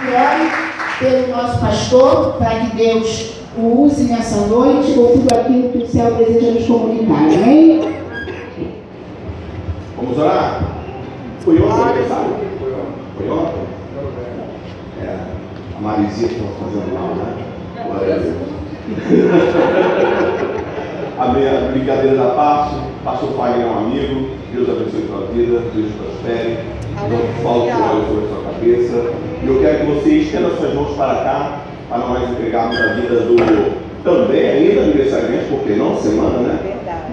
Ore pelo nosso pastor, para que Deus o use nessa noite com tudo aquilo que o céu deseja nos comunicar. Amém? Vamos orar? Foi ontem aniversário? Foi ontem? É, a Marizinha estava fazendo mal, né? Glória a Deus. a minha brincadeira da parte, pastor Fagner é um amigo, Deus abençoe sua vida, Deus prospere, não falte óleo sobre a sua cabeça. E eu quero que você estenda suas mãos para cá, para nós entregarmos a vida do também ainda aniversariante, porque não semana, né?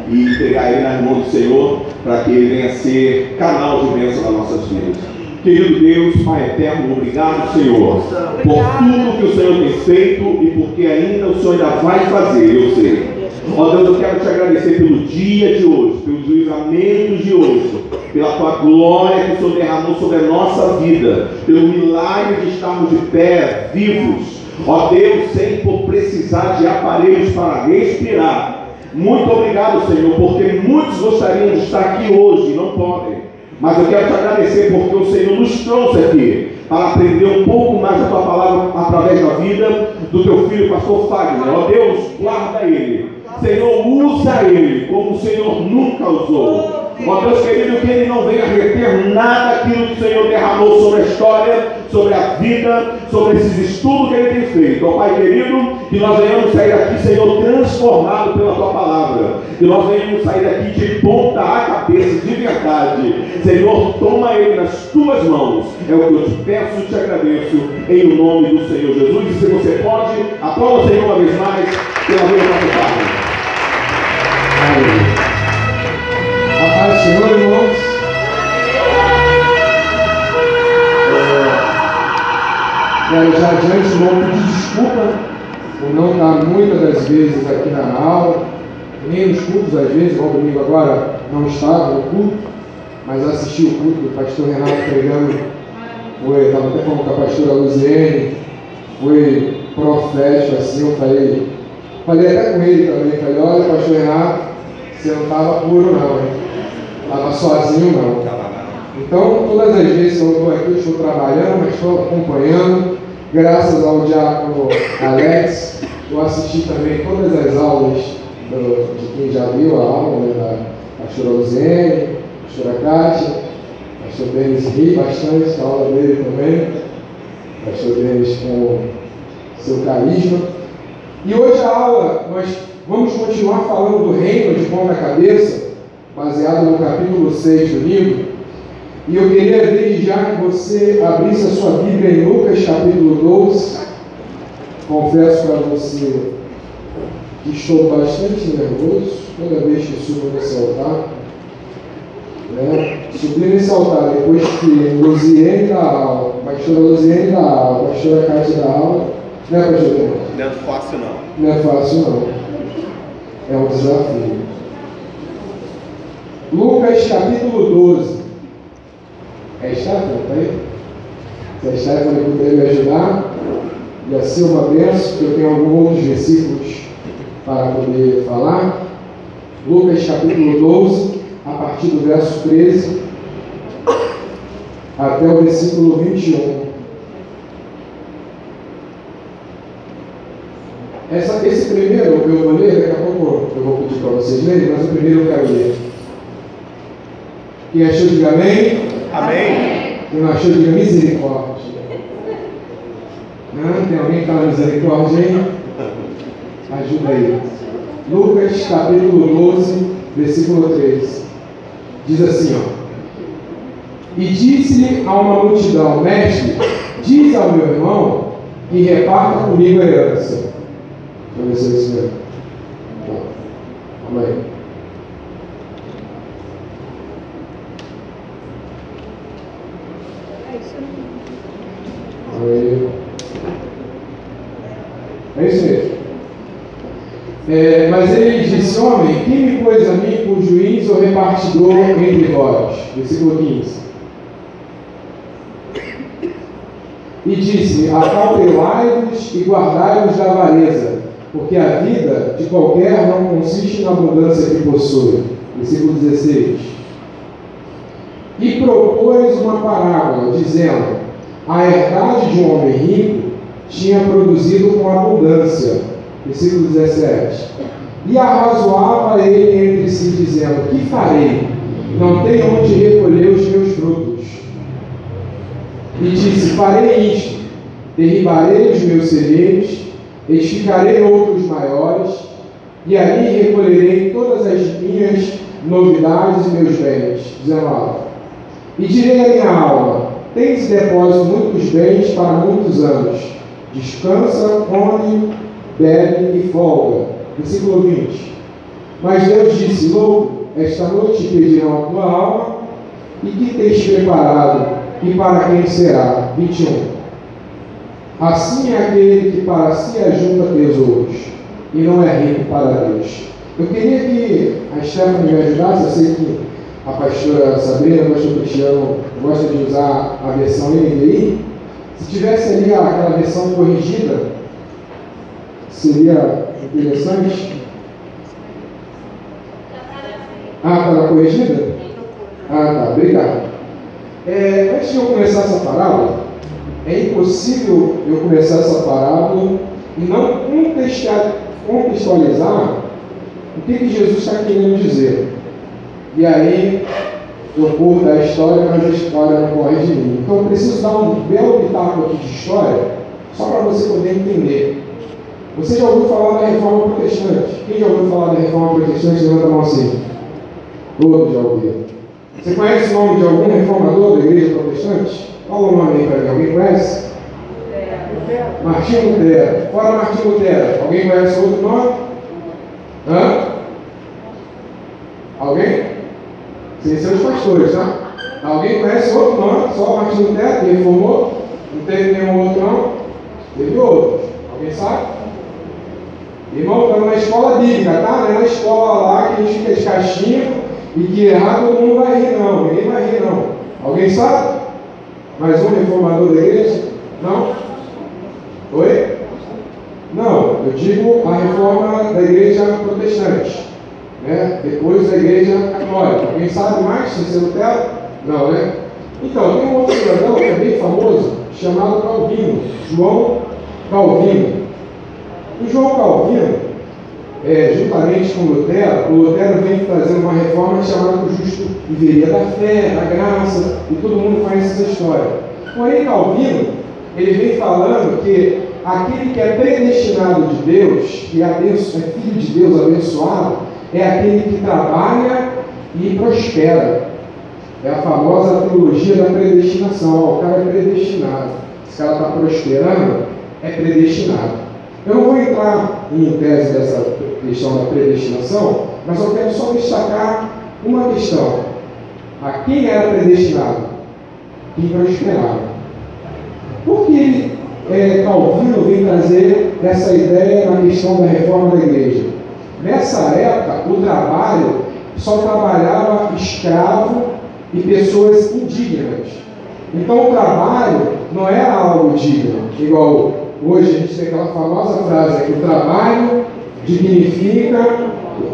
E entregar ele nas mãos do Senhor, para que ele venha ser canal de bênção nas nossas vidas. Querido Deus, Pai eterno, obrigado, Senhor, por tudo que o Senhor tem feito e porque ainda o Senhor ainda vai fazer, eu sei. Ó Deus, eu quero te agradecer pelo dia de hoje, pelos livramentos de hoje, pela tua glória que o Senhor derramou sobre a nossa vida, pelo milagre de estarmos de pé, vivos. Ó Deus, sem precisar de aparelhos para respirar. Muito obrigado, Senhor, porque muitos gostariam de estar aqui hoje não podem. Mas eu quero te agradecer porque o Senhor nos trouxe aqui para aprender um pouco mais da tua palavra através da vida do teu filho, pastor Fagner. Ó Deus, guarda ele. Senhor, usa ele como o Senhor nunca usou. Ó Deus querido, que ele não venha reter nada daquilo que o Senhor derramou sobre a história, sobre a vida, sobre esses estudos que ele tem feito. Ó Pai querido, que nós venhamos sair daqui, Senhor, transformado pela tua palavra. Que nós venhamos sair daqui de ponta a cabeça, de verdade. Senhor, toma ele nas tuas mãos. É o que eu te peço e te agradeço, em o nome do Senhor Jesus. E se você pode, aplauda o Senhor uma vez mais pela vida do nosso Pai. A paz do Senhor, irmãos. É, quero já adiante não pedir desculpa por não estar muitas das vezes aqui na aula, nem nos cultos às vezes, igual domingo agora não estava no culto, mas assisti o culto do pastor Renato pregando, foi, estava até falando com a pastora Luziene, foi profético assim, eu falei, falei até com ele também, falei, olha pastor Renato, você não estava puro não, hein? Estava sozinho não. Então, todas as vezes eu estou aqui, eu estou trabalhando, mas estou acompanhando. Graças ao diácono Alex, eu assisti também todas as aulas do, de quem já viu a aula, né, da pastora Luziene, pastora Kátia, pastor Denis ri bastante, a aula dele também, pastor Denis com seu carisma. E hoje a aula, nós vamos continuar falando do reino de ponta cabeça, baseado no capítulo 6 do livro. E eu queria desde já que você abrisse a sua Bíblia em Lucas capítulo 12. Confesso para você que estou bastante nervoso toda vez que subo nesse altar. Né? Subir nesse altar depois que Luziene dá aula, pastora Luziene dá aula, pastora Cátia dá aula. Não é, pastor Não é fácil não. Não é fácil não. É um desafio. Lucas capítulo 12. É Stephanie, tá aí? Se a Stephanie puder me ajudar, ia ser uma benção, porque eu tenho alguns outros versículos para poder falar. Lucas capítulo 12, a partir do verso 13 até o versículo 21. Essa, esse primeiro eu vou ler, daqui a pouco eu vou pedir para vocês lerem, mas o primeiro eu quero ler. Quem achou, diga amém. Amém. Quem não achou, diga misericórdia. Não, tem alguém que fala misericórdia, hein? Ajuda aí. Lucas capítulo 12, versículo 3. Diz assim, ó. E disse-lhe a uma multidão, mestre, diz ao meu irmão que reparta comigo a herança. Deixa eu ver se é isso mesmo. Calma aí. É isso mesmo. É, mas ele disse, homem, quem me pôs a mim por juiz ou repartidor entre vós? Versículo 15. E disse, acautelai-vos e guardai-vos da avareza, porque a vida de qualquer não consiste na abundância que possui. Versículo 16. E propôs uma parábola, dizendo, a herdade de um homem rico tinha produzido com abundância. Versículo 17. E arrazoava ele entre si, dizendo: Que farei? Não tenho onde recolher os meus frutos. E disse: Farei isto: derribarei os meus celeiros, edificarei outros maiores, e ali recolherei todas as minhas novidades e meus bens. 19. E direi à minha alma: Tens depósito muitos bens para muitos anos. Descansa, come, bebe e folga. Versículo 20. Mas Deus disse: Louco, esta noite pedirão a tua alma, e que tens preparado, e para quem será? 21. Assim é aquele que para si ajunta tesouros, e não é rico para Deus. Eu queria que a Stephanie me ajudasse, eu sei que a pastora Sabrina, o pastor Cristiano gosta de usar a versão NVI. Se tivesse ali aquela versão corrigida, seria interessante. Ah, está corrigida? Ah, tá, obrigado. É, antes de eu começar essa parábola, é impossível eu começar essa parábola e não contextualizar o que, que Jesus está querendo dizer. E aí eu corro da história, mas a história não corre de mim. Então eu preciso dar um belo pitaco aqui de história, só para você poder entender. Você já ouviu falar da reforma protestante? Quem já ouviu falar da reforma protestante? Levanta a mão assim. Todos já ouviram. Você conhece o nome de algum reformador da igreja protestante? Fala o nome aí para mim. Alguém conhece? Martinho Lutero. Fora Martinho Lutero. Alguém conhece outro nome? Hã? Alguém? Sem ser os pastores, tá? Alguém conhece outro nome? Só Martinho Lutero, que reformou? Não teve nenhum outro não? Teve outros. Alguém sabe? Irmão, estamos na escola bíblica, tá? Não é na escola lá que a gente fica de caixinha e que errar todo mundo vai rir, não. Ninguém vai rir, não. Alguém sabe? Mais um reformador da igreja? Não? Oi? Não, eu digo a reforma da igreja protestante. Né? Depois da igreja católica. Alguém sabe mais ser Lutero? Não, né? Então, tem um outro cidadão que é bem famoso, chamado Calvino, João Calvino. O João Calvino, é, juntamente com Lutero, o Lutero vem fazendo uma reforma chamada O Justo Viveria da Fé, da Graça, e todo mundo conhece essa história. Porém, Calvino, ele vem falando que aquele que é predestinado de Deus, que é, é filho de Deus abençoado, é aquele que trabalha e prospera. É a famosa teologia da predestinação. O cara é predestinado. Se o cara está prosperando, é predestinado. Eu não vou entrar em tese dessa questão da predestinação, mas eu quero só destacar uma questão. A quem era predestinado? Quem prosperava. Por que é, Calvino vem trazer essa ideia na questão da reforma da igreja? Nessa época, o trabalho só trabalhava escravo e pessoas indignas. Então o trabalho não era algo digno, igual hoje a gente tem aquela famosa frase que o trabalho dignifica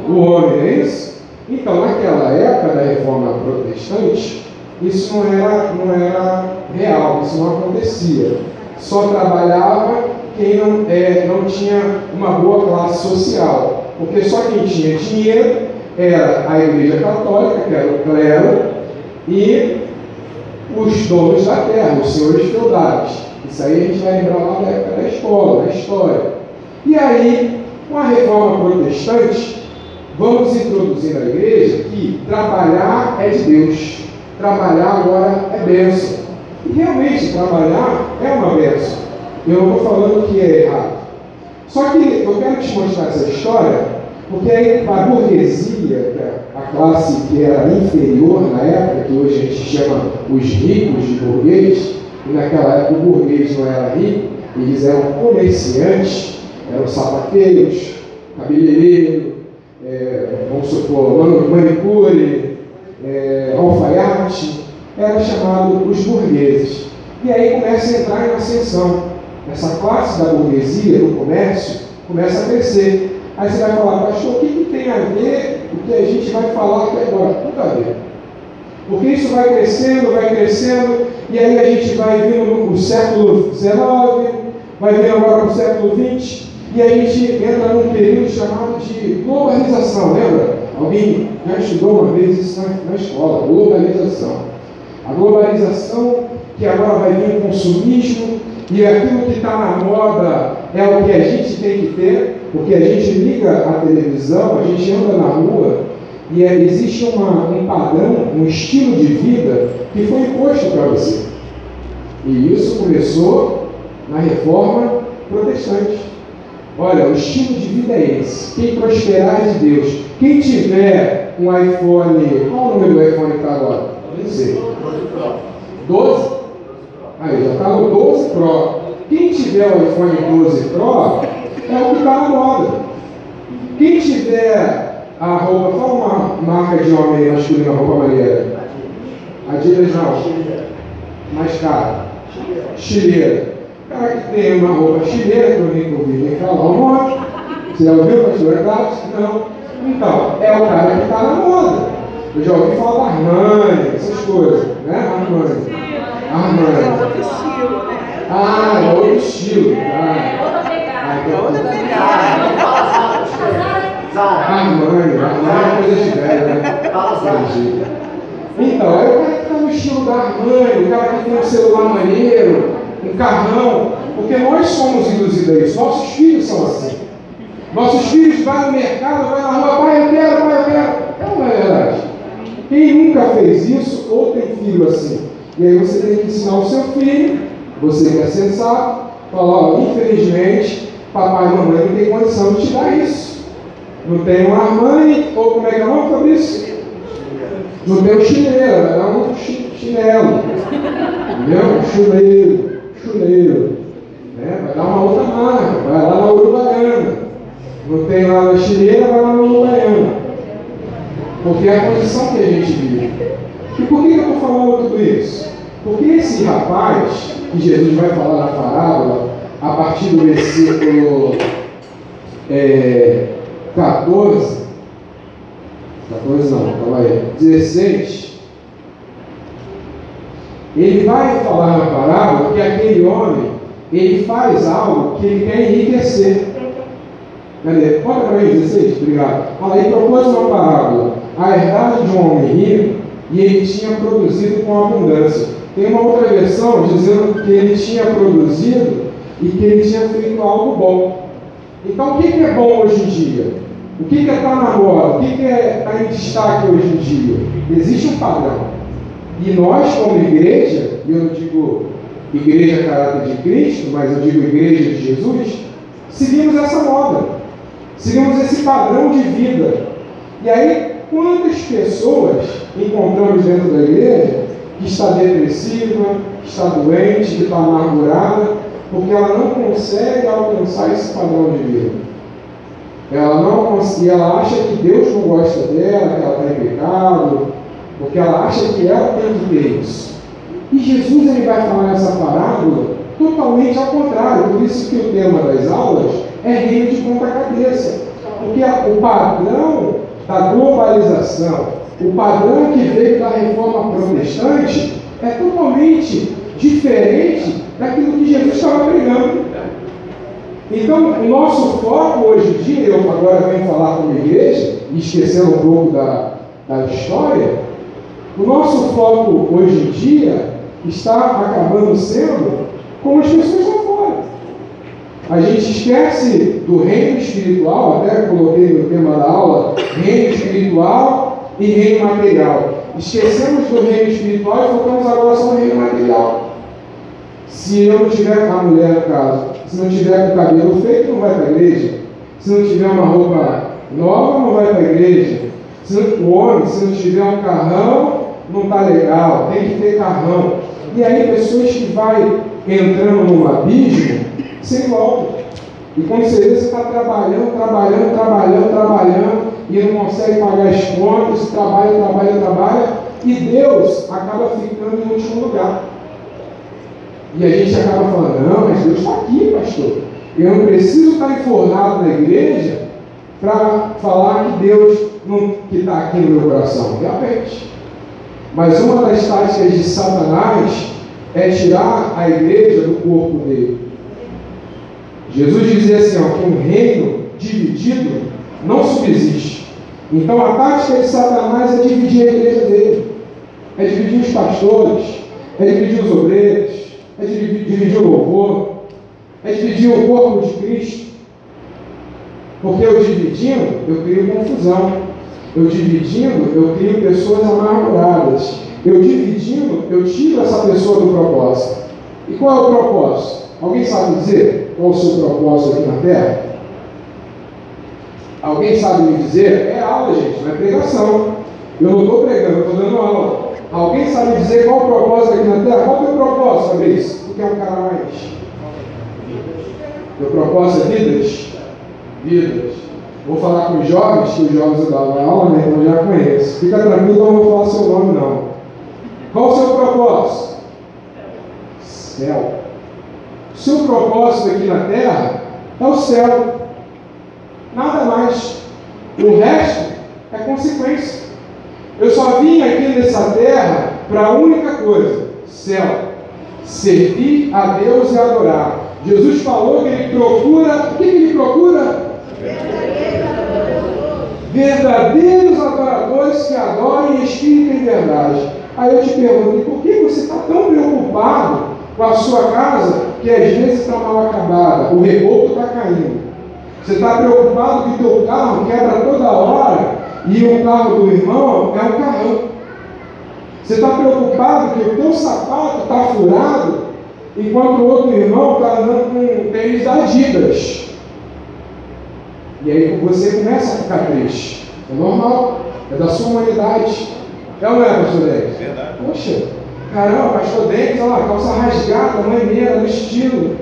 o homem, não é isso? Então, naquela época da reforma protestante, isso não era, não era real, isso não acontecia. Só trabalhava quem não, é, não tinha uma boa classe social. Porque só quem tinha dinheiro era a Igreja Católica, que era o clero, e os donos da terra, os senhores feudais. Isso aí a gente vai lembrar lá da época da escola, da história. E aí, com a reforma protestante, vamos introduzir na igreja que trabalhar é de Deus. Trabalhar agora é bênção. E realmente trabalhar é uma bênção. Eu não estou falando que é errado. Só que eu quero te mostrar essa história, porque a burguesia, a classe que era inferior na época, que hoje a gente chama os ricos de burguês, e naquela época o burguês não era rico, eles eram comerciantes, eram sapateiros, cabeleireiro, é, vamos supor, manicure, é, alfaiate, era chamado os burgueses. E aí começa a entrar em ascensão. Essa classe da burguesia, no comércio, começa a crescer. Aí você vai falar, pastor, o que, que tem a ver o que a gente vai falar aqui agora? Tudo a ver. Porque isso vai crescendo, vai crescendo, e aí a gente vai vindo no século XIX, vai vir agora para o século XX, e a gente entra num período chamado de globalização, lembra? Alguém já estudou uma vez isso na escola, globalização. A globalização que agora vai vir o consumismo, e aquilo que está na moda é o que a gente tem que ter, porque a gente liga a televisão, a gente anda na rua, e é, existe uma, um padrão, um estilo de vida que foi imposto para você. E isso começou na reforma protestante. Olha, o estilo de vida é esse. Quem prosperar é de Deus. Quem tiver um iPhone. Qual o número do iPhone que está agora? Nem sei. 12? Aí, já está no 12 Pro. Quem tiver o iPhone 12 Pro é o que está na moda. Quem tiver a roupa, qual uma marca de homem masculino, roupa maneira? Adidas não. Mais cara. Chileira. Cara que tem uma roupa chileira, que eu nem ouvi nem falar o nome. Você já ouviu, pastor? É? Não. Então, é o cara que está na moda. Eu já ouvi falar da Armani, essas coisas, né? Armani. Armani. É outro estilo, né? Ah, é outro estilo. Ah, Outra pegada. ah, então- Outra pegada. Armani, Armani é coisa de velho, né? Entendi. Então, aí o cara que está no estilo da Armani, o cara que tem um celular maneiro, um carrão, porque nós somos induzidos a isso, nossos filhos são assim. Nossos filhos vão no mercado, vai na rua, pai, eu quero, pai, eu quero. É uma verdade. Quem nunca fez isso ou tem filho assim? E aí você tem que ensinar o seu filho, você que é sensato, falar, infelizmente, papai e mamãe não tem condição de te dar isso. Não tem um Armani, ou como é que é o nome, Fabrício? Não tem um chinelo, dar um chi- chinelo. Entendeu? Um chuleiro, chuleiro. Né? Vai dar uma outra marca, vai lá na Uruguaiana. Não tem lá na chileira, vai lá na Uruguaiana. Porque é a condição que a gente vive. E por que eu estou falando tudo isso? Porque esse rapaz, que Jesus vai falar na parábola, a partir do versículo é, 14, 14 não, calma aí, 16, ele vai falar na parábola que aquele homem, ele faz algo que ele quer enriquecer. Cadê? Bota para mim, 16, obrigado. Fala aí, propôs uma parábola. A herdade de um homem rico e ele tinha produzido com abundância. Tem uma outra versão dizendo que ele tinha produzido e que ele tinha feito algo bom. Então, o que é bom hoje em dia? O que estar na moda? O que que é em destaque hoje em dia? Existe um padrão. E nós, como igreja, e eu não digo igreja caráter de Cristo, mas eu digo igreja de Jesus, seguimos essa moda. Seguimos esse padrão de vida. E aí, quantas pessoas encontramos dentro da igreja que está depressiva, que está doente, que está amargurada, porque ela não consegue alcançar esse padrão de vida. Ela não consegue, ela acha que Deus não gosta dela, que ela está em pecado, porque ela acha que ela tem que ter isso. E Jesus ele vai falar nessa parábola totalmente ao contrário. Por isso que o tema das aulas é reino de ponta cabeça. Porque a- o padrão da globalização, o padrão que veio da reforma protestante é totalmente diferente daquilo que Jesus estava pregando. Então, o nosso foco hoje em dia, eu agora venho falar como igreja, esquecendo um pouco da, da história, o nosso foco hoje em dia está acabando sendo como as pessoas. A gente esquece do reino espiritual, até coloquei no tema da aula, reino espiritual e reino material. Esquecemos do reino espiritual e focamos agora só no reino material. Se eu não tiver, a mulher no caso, se não tiver com o cabelo feito, não vai para a igreja. Se não tiver uma roupa nova, não vai para a igreja. Se não, o homem, se não tiver um carrão, não está legal, tem que ter carrão. E aí pessoas que vai entrando num abismo sem volta. E você vê, você está trabalhando, trabalhando, trabalhando, trabalhando, e não consegue pagar as contas, trabalha, trabalha, trabalha, e Deus acaba ficando em último lugar. E a gente acaba falando, não, mas Deus está aqui, pastor. Eu não preciso estar enfornado na igreja para falar que Deus que está aqui no meu coração. Realmente. Mas uma das táticas de Satanás é tirar a igreja do corpo dele. Jesus dizia assim, ó, que um reino dividido não subsiste. Então a tática de Satanás é dividir a igreja dele, é dividir os pastores, é dividir os obreiros, é dividir, o louvor, é dividir o corpo de Cristo. Porque eu dividindo, eu crio confusão. Eu dividindo, eu crio pessoas amarguradas. Eu dividindo, eu tiro essa pessoa do propósito. E qual é o propósito? Alguém sabe dizer qual o seu propósito aqui na Terra? Alguém sabe me dizer? É aula, gente, não é pregação. Eu não estou pregando, estou dando aula. Alguém sabe dizer qual o propósito aqui na Terra? Qual é o teu propósito, Fabrício? Tu é um cara mais. Teu propósito é vidas? Vidas. Vou falar com os jovens, que os jovens eu dava aula, né? Então já conheço. Fica tranquilo, não vou falar seu nome, não. Qual o seu propósito? Céu. Seu propósito aqui na terra é o céu. Nada mais. O resto é consequência. Eu só vim aqui nessa terra para a única coisa: céu. Servir a Deus e adorar. Jesus falou que ele procura. O que ele procura? Verdadeiros adoradores que adorem em espírito e verdade. Aí eu te pergunto, por que você está tão preocupado com a sua casa que às vezes está mal acabada, o reboco está caindo? Você está preocupado que o teu carro quebra toda hora e o carro do irmão é um carrão. Você está preocupado que o teu sapato está furado enquanto o outro irmão está andando com tênis Adidas. E aí você começa a ficar triste. É normal, é da sua humanidade. É ou não é, pastor? Verdade. Poxa, caramba, pastor Denis, olha lá, calça rasgada, maneira, no estilo.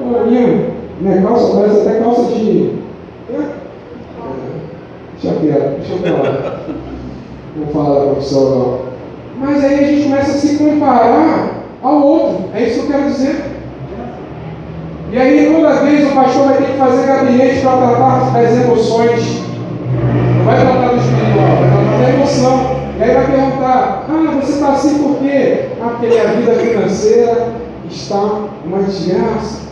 Ô, minha, minha calça parece até calça de. É? Deixa quieto, deixa eu falar. Não fala da profissão não. Mas aí a gente começa a se comparar ao outro. É isso que eu quero dizer. E aí toda vez o pastor vai ter que fazer gabinete para tratar das emoções. Não vai tratar do espiritual, vai tratar da emoção. E aí vai perguntar, ah, você está assim por quê? Ah, porque minha vida financeira está uma desgraça.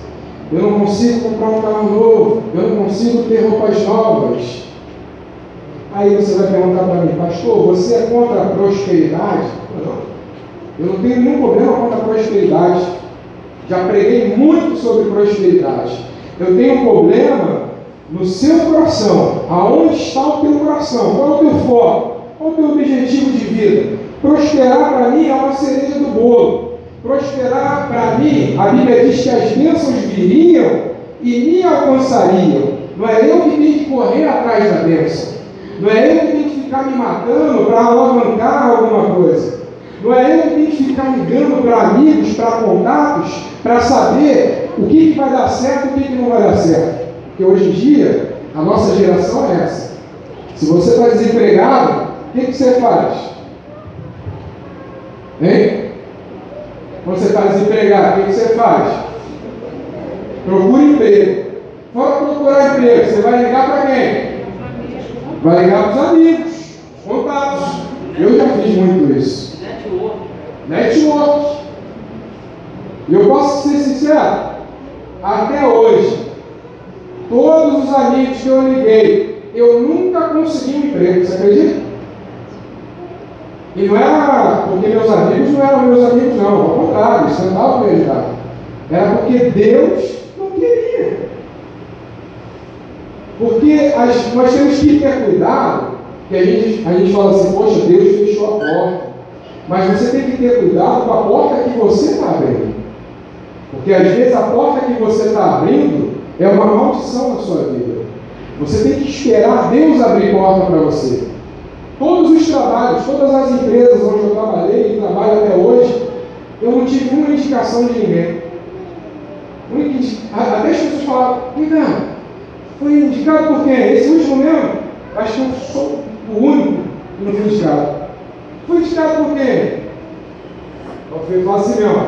Eu não consigo comprar um carro novo, eu não consigo ter roupas novas. Aí você vai perguntar para mim, pastor, você é contra a prosperidade? Eu não tenho nenhum problema contra a prosperidade. Já preguei muito sobre prosperidade. Eu tenho um problema no seu coração. Aonde está o teu coração? Qual é o teu foco? O objetivo de vida? Prosperar para mim é uma cereja do bolo. Prosperar para mim, a Bíblia diz que as bênçãos viriam e me alcançariam. Não é eu que tenho que correr atrás da bênção. Não é eu que tenho que ficar me matando para alavancar alguma coisa. Não é eu que tenho que ficar ligando para amigos, para contatos, para saber o que, que vai dar certo e o que, que não vai dar certo. Porque hoje em dia, a nossa geração é essa. Se você está desempregado, o que, que você faz? Hein? Quando você está desempregado, o que, que você faz? Procura emprego. Fora procurar emprego, você vai ligar para quem? Vai ligar para os amigos, contatos. Eu já fiz muito isso. Network. E eu posso ser sincero, até hoje, todos os amigos que eu liguei, eu nunca consegui um emprego, você acredita? E não era porque meus amigos não eram meus amigos, não, ao contrário, eles me ajudar. Era porque Deus não queria. Porque as, nós temos que ter cuidado, que a gente, a gente fala assim, poxa, Deus fechou a porta. Mas você tem que ter cuidado com a porta que você está abrindo. Porque às vezes a porta que você está abrindo é uma maldição na sua vida. Você tem que esperar Deus abrir porta para você. Todos os trabalhos, todas as empresas onde eu trabalhei e trabalho até hoje, eu não tive uma indicação de ninguém. Até as pessoas falavam, então, foi indicado por quem? Esse último mesmo? Acho que eu sou o único que não fui indicado. Foi indicado por quem? Eu falo assim mesmo.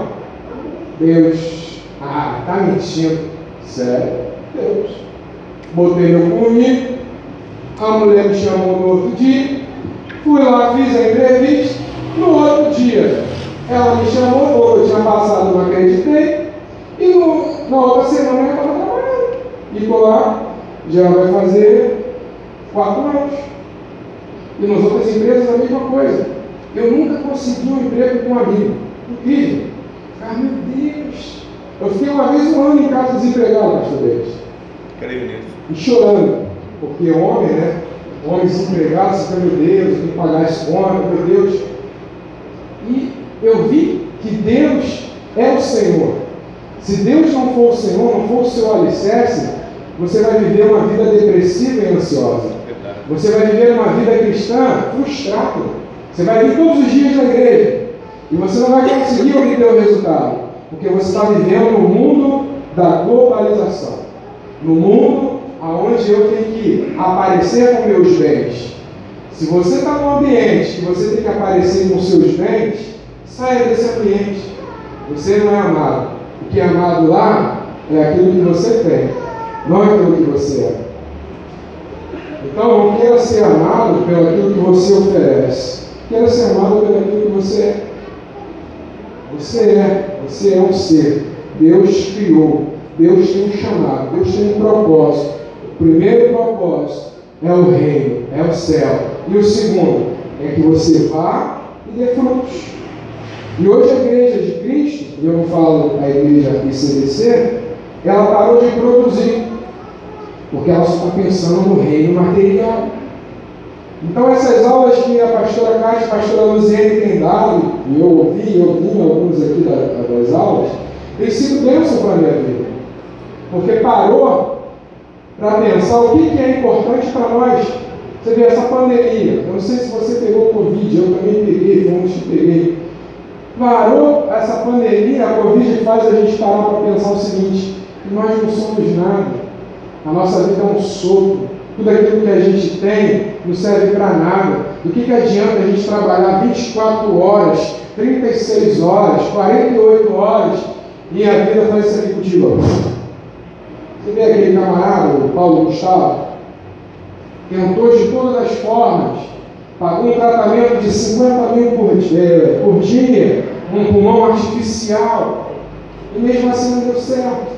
Deus. Ah, tá mentindo. Sério? Deus. Botei meu currículo. A mulher me chamou no outro dia. Fui lá, fiz a entrevista. No outro dia, ela me chamou, ou eu tinha passado, não acreditei, e no, na outra semana ela estava trabalhando. E lá, já vai fazer quatro anos. E nas outras empresas a mesma coisa. Eu nunca consegui um emprego com um amigo. Incrível. Ah, meu Deus. Eu fiquei uma vez um ano em casa desempregado, pastor Deus. Creio nisso. E chorando. Porque homem, né? Você fala, meu Deus, eu tenho que pagar conta, meu Deus. E eu vi que Deus é o Senhor. Se Deus não for o Senhor, não for o seu alicerce, você vai viver uma vida depressiva e ansiosa. Você vai viver uma vida cristã frustrada. Você vai vir todos os dias na igreja e você não vai conseguir obter o resultado, porque você está vivendo no mundo da globalização, no mundo aonde eu tenho que aparecer com meus bens. Se você está num ambiente que você tem que aparecer com seus bens, saia desse ambiente. Você não é amado. O que é amado lá é aquilo que você tem, não é aquilo que você é. Então, não queira ser amado pelo aquilo que você oferece. Queira ser amado pelo aquilo que você é. Você é, você é um ser. Deus criou. Deus tem um chamado. Deus tem um propósito. O primeiro propósito é o reino, é o céu. E o segundo é que você vá e dê frutos. E hoje a igreja de Cristo, e eu falo a igreja ICDC, ela parou de produzir. Porque ela só está pensando no reino material. Então essas aulas que a pastora Cátia e a pastora Luziane têm dado, e eu ouvi, eu vi alguns aqui das aulas, tem sido bênção para a minha vida. Porque parou para pensar o que, que é importante para nós. Você vê essa pandemia, eu não sei se você pegou Covid, eu também peguei, fomos que peguei. Parou essa pandemia, a Covid faz a gente parar para pensar o seguinte, nós não somos nada. A nossa vida é um sopro. Tudo aquilo que a gente tem não serve para nada. Do que, que adianta a gente trabalhar 24 horas, 36 horas, 48 horas e a vida faz isso aqui contigo? Você vê aquele camarada, o Paulo Gustavo, tentou de todas as formas, pagou um tratamento de 50 mil por dia, por dia um pulmão artificial, e mesmo assim não deu certo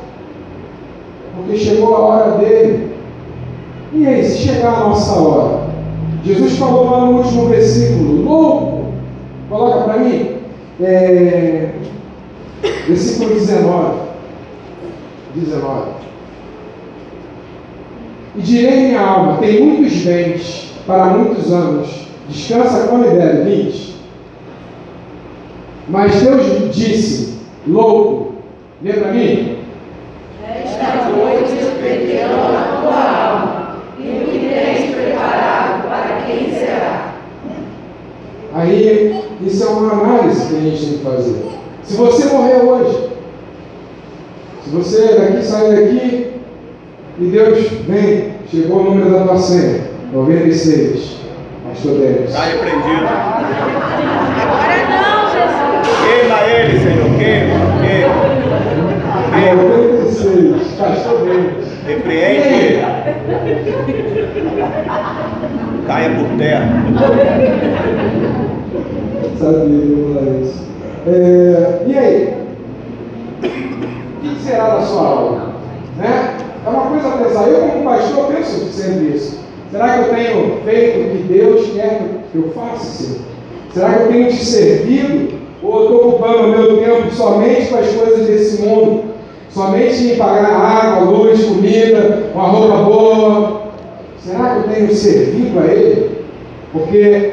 porque chegou a hora dele. E aí, se chegar a nossa hora? Jesus falou lá no último versículo, louco, coloca para mim, é, versículo 19. 19. E direi minha alma, tem muitos bens para muitos anos, descansa quando der 20. Mas Deus disse, louco, lê para mim, Esta noite espreitando a tua alma, e o que tens preparado para quem será? Aí, isso é uma análise que a gente tem que fazer. Se você morrer hoje, se você daqui sair daqui e Deus vem, chegou o número da tua senha, 96, Pastor Denis. Está repreendido. Agora não, Jesus. Queima ele, Senhor. Queima, queima. Queima. 96, Pastor Denis. Repreende ele. Caia por terra. Sabia isso. É, e aí? O que será da sua alma? Né? É uma coisa a pensar. Eu, como pastor, penso sempre isso. Será que eu tenho feito o que Deus quer que eu faça, Senhor? Será que eu tenho te servido? Ou eu estou ocupando o meu tempo somente com as coisas desse mundo? Somente em pagar água, luz, comida, uma roupa boa? Será que eu tenho servido a Ele? Porque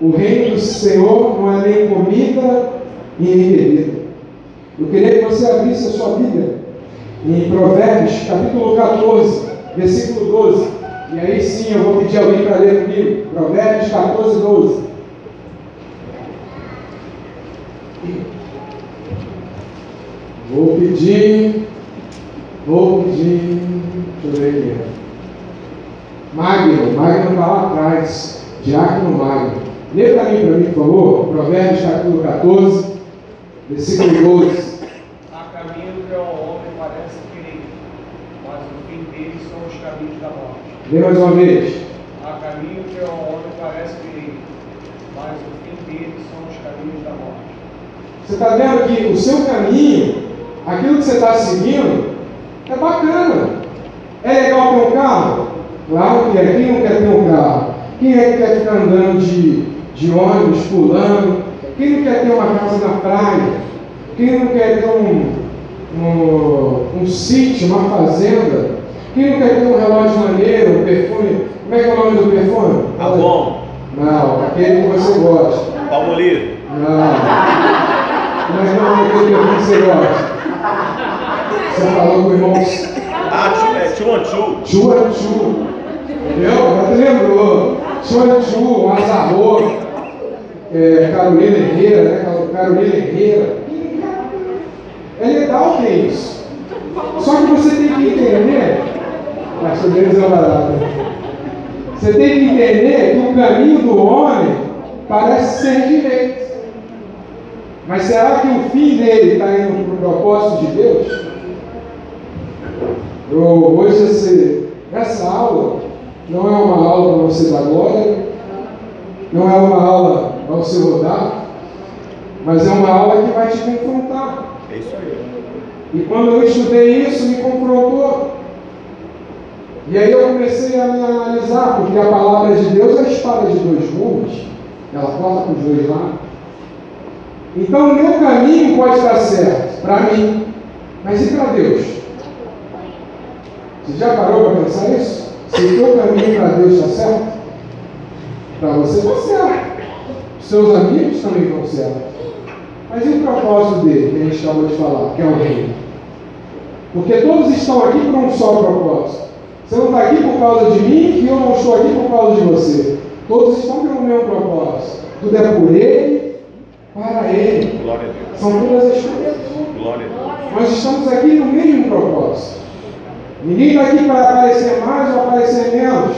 o reino do Senhor não é nem comida e nem bebida. Eu queria que você abrisse a sua Bíblia em Provérbios, capítulo 14, versículo 12. E aí sim eu vou pedir alguém para ler comigo. Provérbios 14, 12. Vou pedir, vou pedir, deixa eu ver aqui. Magno, Magno está lá atrás. Diácono Magno. Lê para mim, para mim, por favor. Provérbios capítulo 14, versículo 12. Há caminho que ao homem parece querer, mas dele são os caminhos da morte. Lê mais uma vez. Há caminho que ao homem parece querer, mas o fim deles são os caminhos da morte. Você está vendo que o seu caminho, aquilo que você está seguindo, é bacana. É legal ter um carro? Claro que é. Quem não quer ter um carro? Quem é que quer ficar andando de, de ônibus, pulando? Quem não quer ter uma casa na praia? Quem não quer ter um, um, um sítio, uma fazenda? Quem não quer ter um relógio maneiro, um perfume? Como é que é o nome do perfume? Avon, Não, aquele que você gosta. Palmolive, Não. Mas não é aquele perfume que você gosta. Você falou com o irmão ah, é Chuanchu. Chuanchu. Entendeu? Agora lembrou. Chuanchu, um Azarro, é, Carolina Herrera, né? Car- Carolina Herrera. É legal ter isso. Só que você tem que entender. Deus é barato. Você tem que entender que o caminho do homem parece ser direito. Mas será que o fim dele está indo para o propósito de Deus? Eu, hoje, esse, essa aula não é uma aula para você dar glória, não é uma aula para você rodar, mas é uma aula que vai te confrontar. É isso aí. E quando eu estudei isso, me confrontou. E aí eu comecei a me analisar, porque a palavra de Deus é a espada de dois gumes, ela corta com os dois lados. Então o meu caminho pode estar certo para mim, mas e para Deus? Você já parou para pensar isso? Se o teu caminho para Deus está certo, para você está certo. Seus amigos também estão certos. Mas e o propósito dele, que a gente acabou de falar, que é o reino? Porque todos estão aqui por um só propósito. Você não está aqui por causa de mim e eu não estou aqui por causa de você. Todos estão pelo mesmo propósito. Tudo é por ele, para ele. Glória a Deus. São todas as coisas. Nós estamos aqui no mesmo propósito. Ninguém está aqui para aparecer mais ou aparecer menos.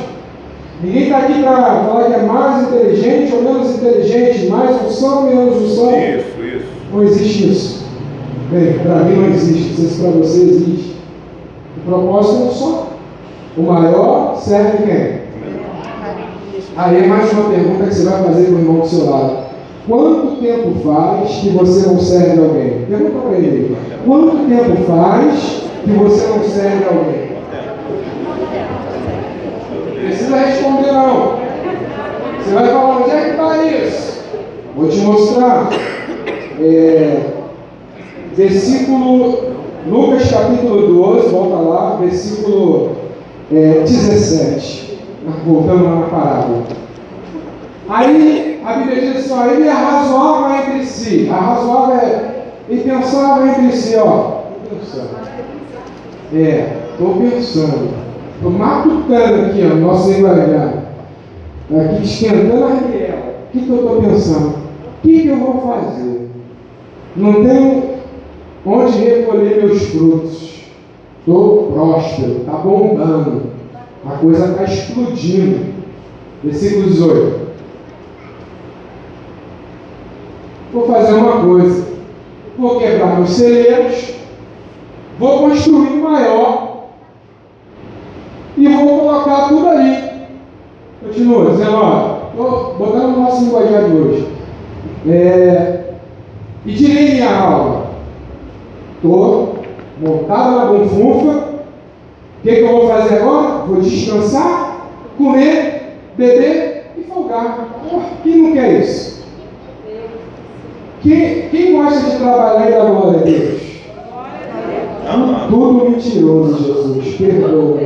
Ninguém está aqui para falar que é mais inteligente ou menos inteligente, mais unção, menos unção. Isso, isso. Não existe isso. Bem, para mim não existe. Não sei se para você existe. O propósito é um só. O maior serve quem? Aí é mais uma pergunta que você vai fazer para o irmão do seu lado. Quanto tempo faz que você não serve alguém? Pergunta para ele. Quanto tempo faz que você não serve alguém? Precisa responder não. Você vai falar, onde é que está isso? Vou te mostrar. É, versículo, Lucas capítulo 12, volta lá, versículo é, 17. Voltando lá na parábola. Aí a Bíblia diz assim, ele arrazoava entre si. Arrazoava é, e pensava entre si, ó. Tô pensando. É, estou pensando. Estou matutando aqui, ó, nosso linguajar. Aqui esquentando a riela. O que, que eu estou pensando? O que, que eu vou fazer? Não tenho onde recolher meus frutos. Estou próspero, está bombando. A coisa está explodindo. Versículo 18. Vou fazer uma coisa. Vou quebrar meus celeiros. Vou construir maior. E vou colocar tudo ali. Continua, 19. Estou botando o nosso linguajar de hoje. É, e direi minha alma. Estou montada na bonfunfa. O que, que eu vou fazer agora? Vou descansar, comer, beber e folgar. Quem não quer isso? Quem, quem gosta de trabalhar e dar glória a Deus? Tudo mentiroso, Jesus. Perdoa.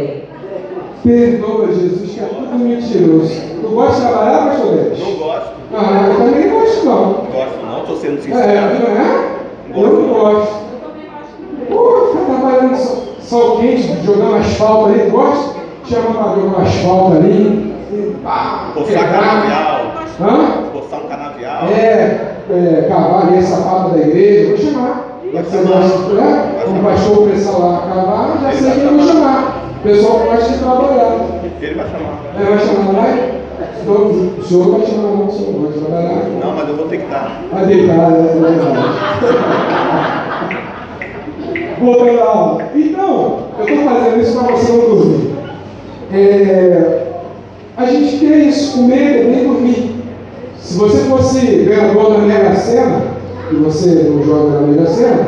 Perdoa, Jesus, que é tudo mentiroso. Tu gosta de trabalhar, pastor Deus? Não gosto. Ah, eu também gosto, não. Gosto, não. Estou sendo É, sincero. não é? Eu não gosto. Trabalhando sol, quente, jogando asfalto ali, gosta? Chama para jogar um asfalto ali. e pá, Coçar quebrar. canavial. Hã? Coçar um canavial. É, é, cavar ali a sapato da igreja, vou chamar. Vai Você chamar. gosta, né? O pastor começar lá a cavar, já Ele sei vai que eu vou chamar. O pessoal gosta de trabalhar. Ele vai chamar. É, vai chamar, vai? Então, o senhor vai chamar, não, o senhor vai trabalhar. Não, mas eu vou ter que estar. Vai deitar, né? É verdade. Aula. Então, eu estou fazendo isso para você não dormir. É, a gente quer isso, comer, beber e dormir. Se você fosse ganhador da Mega Sena, que você não joga na Mega Sena,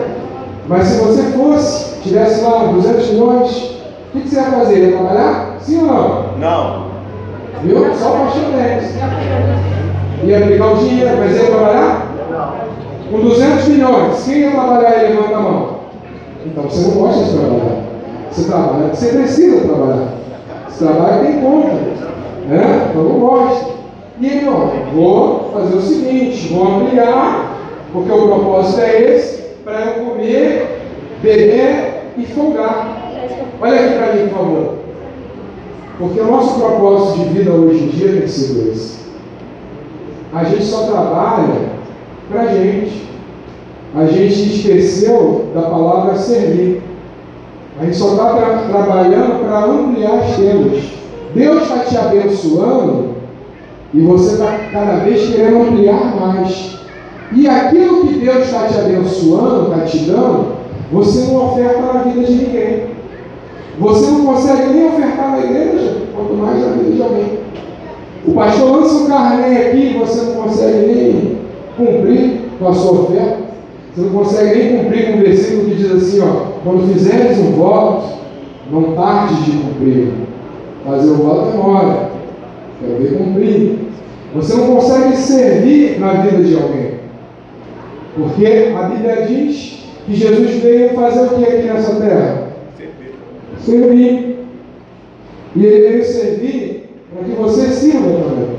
mas se você fosse, tivesse lá 200 milhões, o que, que você ia fazer? Ia trabalhar? Sim ou não? Não. Viu? Só o pastor Denis. Ia aplicar o dinheiro, mas ia trabalhar? Com 200 milhões, quem ia trabalhar e levanta a mão? Então você não gosta de trabalhar. Você trabalha porque você precisa trabalhar. Você trabalha tem conta. Né? Então não gosta. E ele, ó, vou fazer o seguinte, vou ampliar, porque o propósito é esse, para eu comer, beber e folgar. Olha aqui para mim, por favor. Porque o nosso propósito de vida hoje em dia tem ser esse. A gente só trabalha para gente. A gente esqueceu da palavra servir. A gente só está tra trabalhando para ampliar as tendas. Deus está te abençoando e você está cada vez querendo ampliar mais. E aquilo que Deus está te abençoando, está te dando, você não oferta na vida de ninguém. Você não consegue nem ofertar na igreja, quanto mais na vida de alguém. O pastor lança um carnê aqui e você não consegue nem cumprir com a sua oferta. Você não consegue nem cumprir com o versículo que diz assim, ó, quando fizeres um voto, não tarde de cumprir. Fazer o voto demora. Quero ver cumprir. Você não consegue servir na vida de alguém. Porque a Bíblia diz que Jesus veio fazer o que aqui nessa terra? Servir. E ele veio servir para que você sirva também.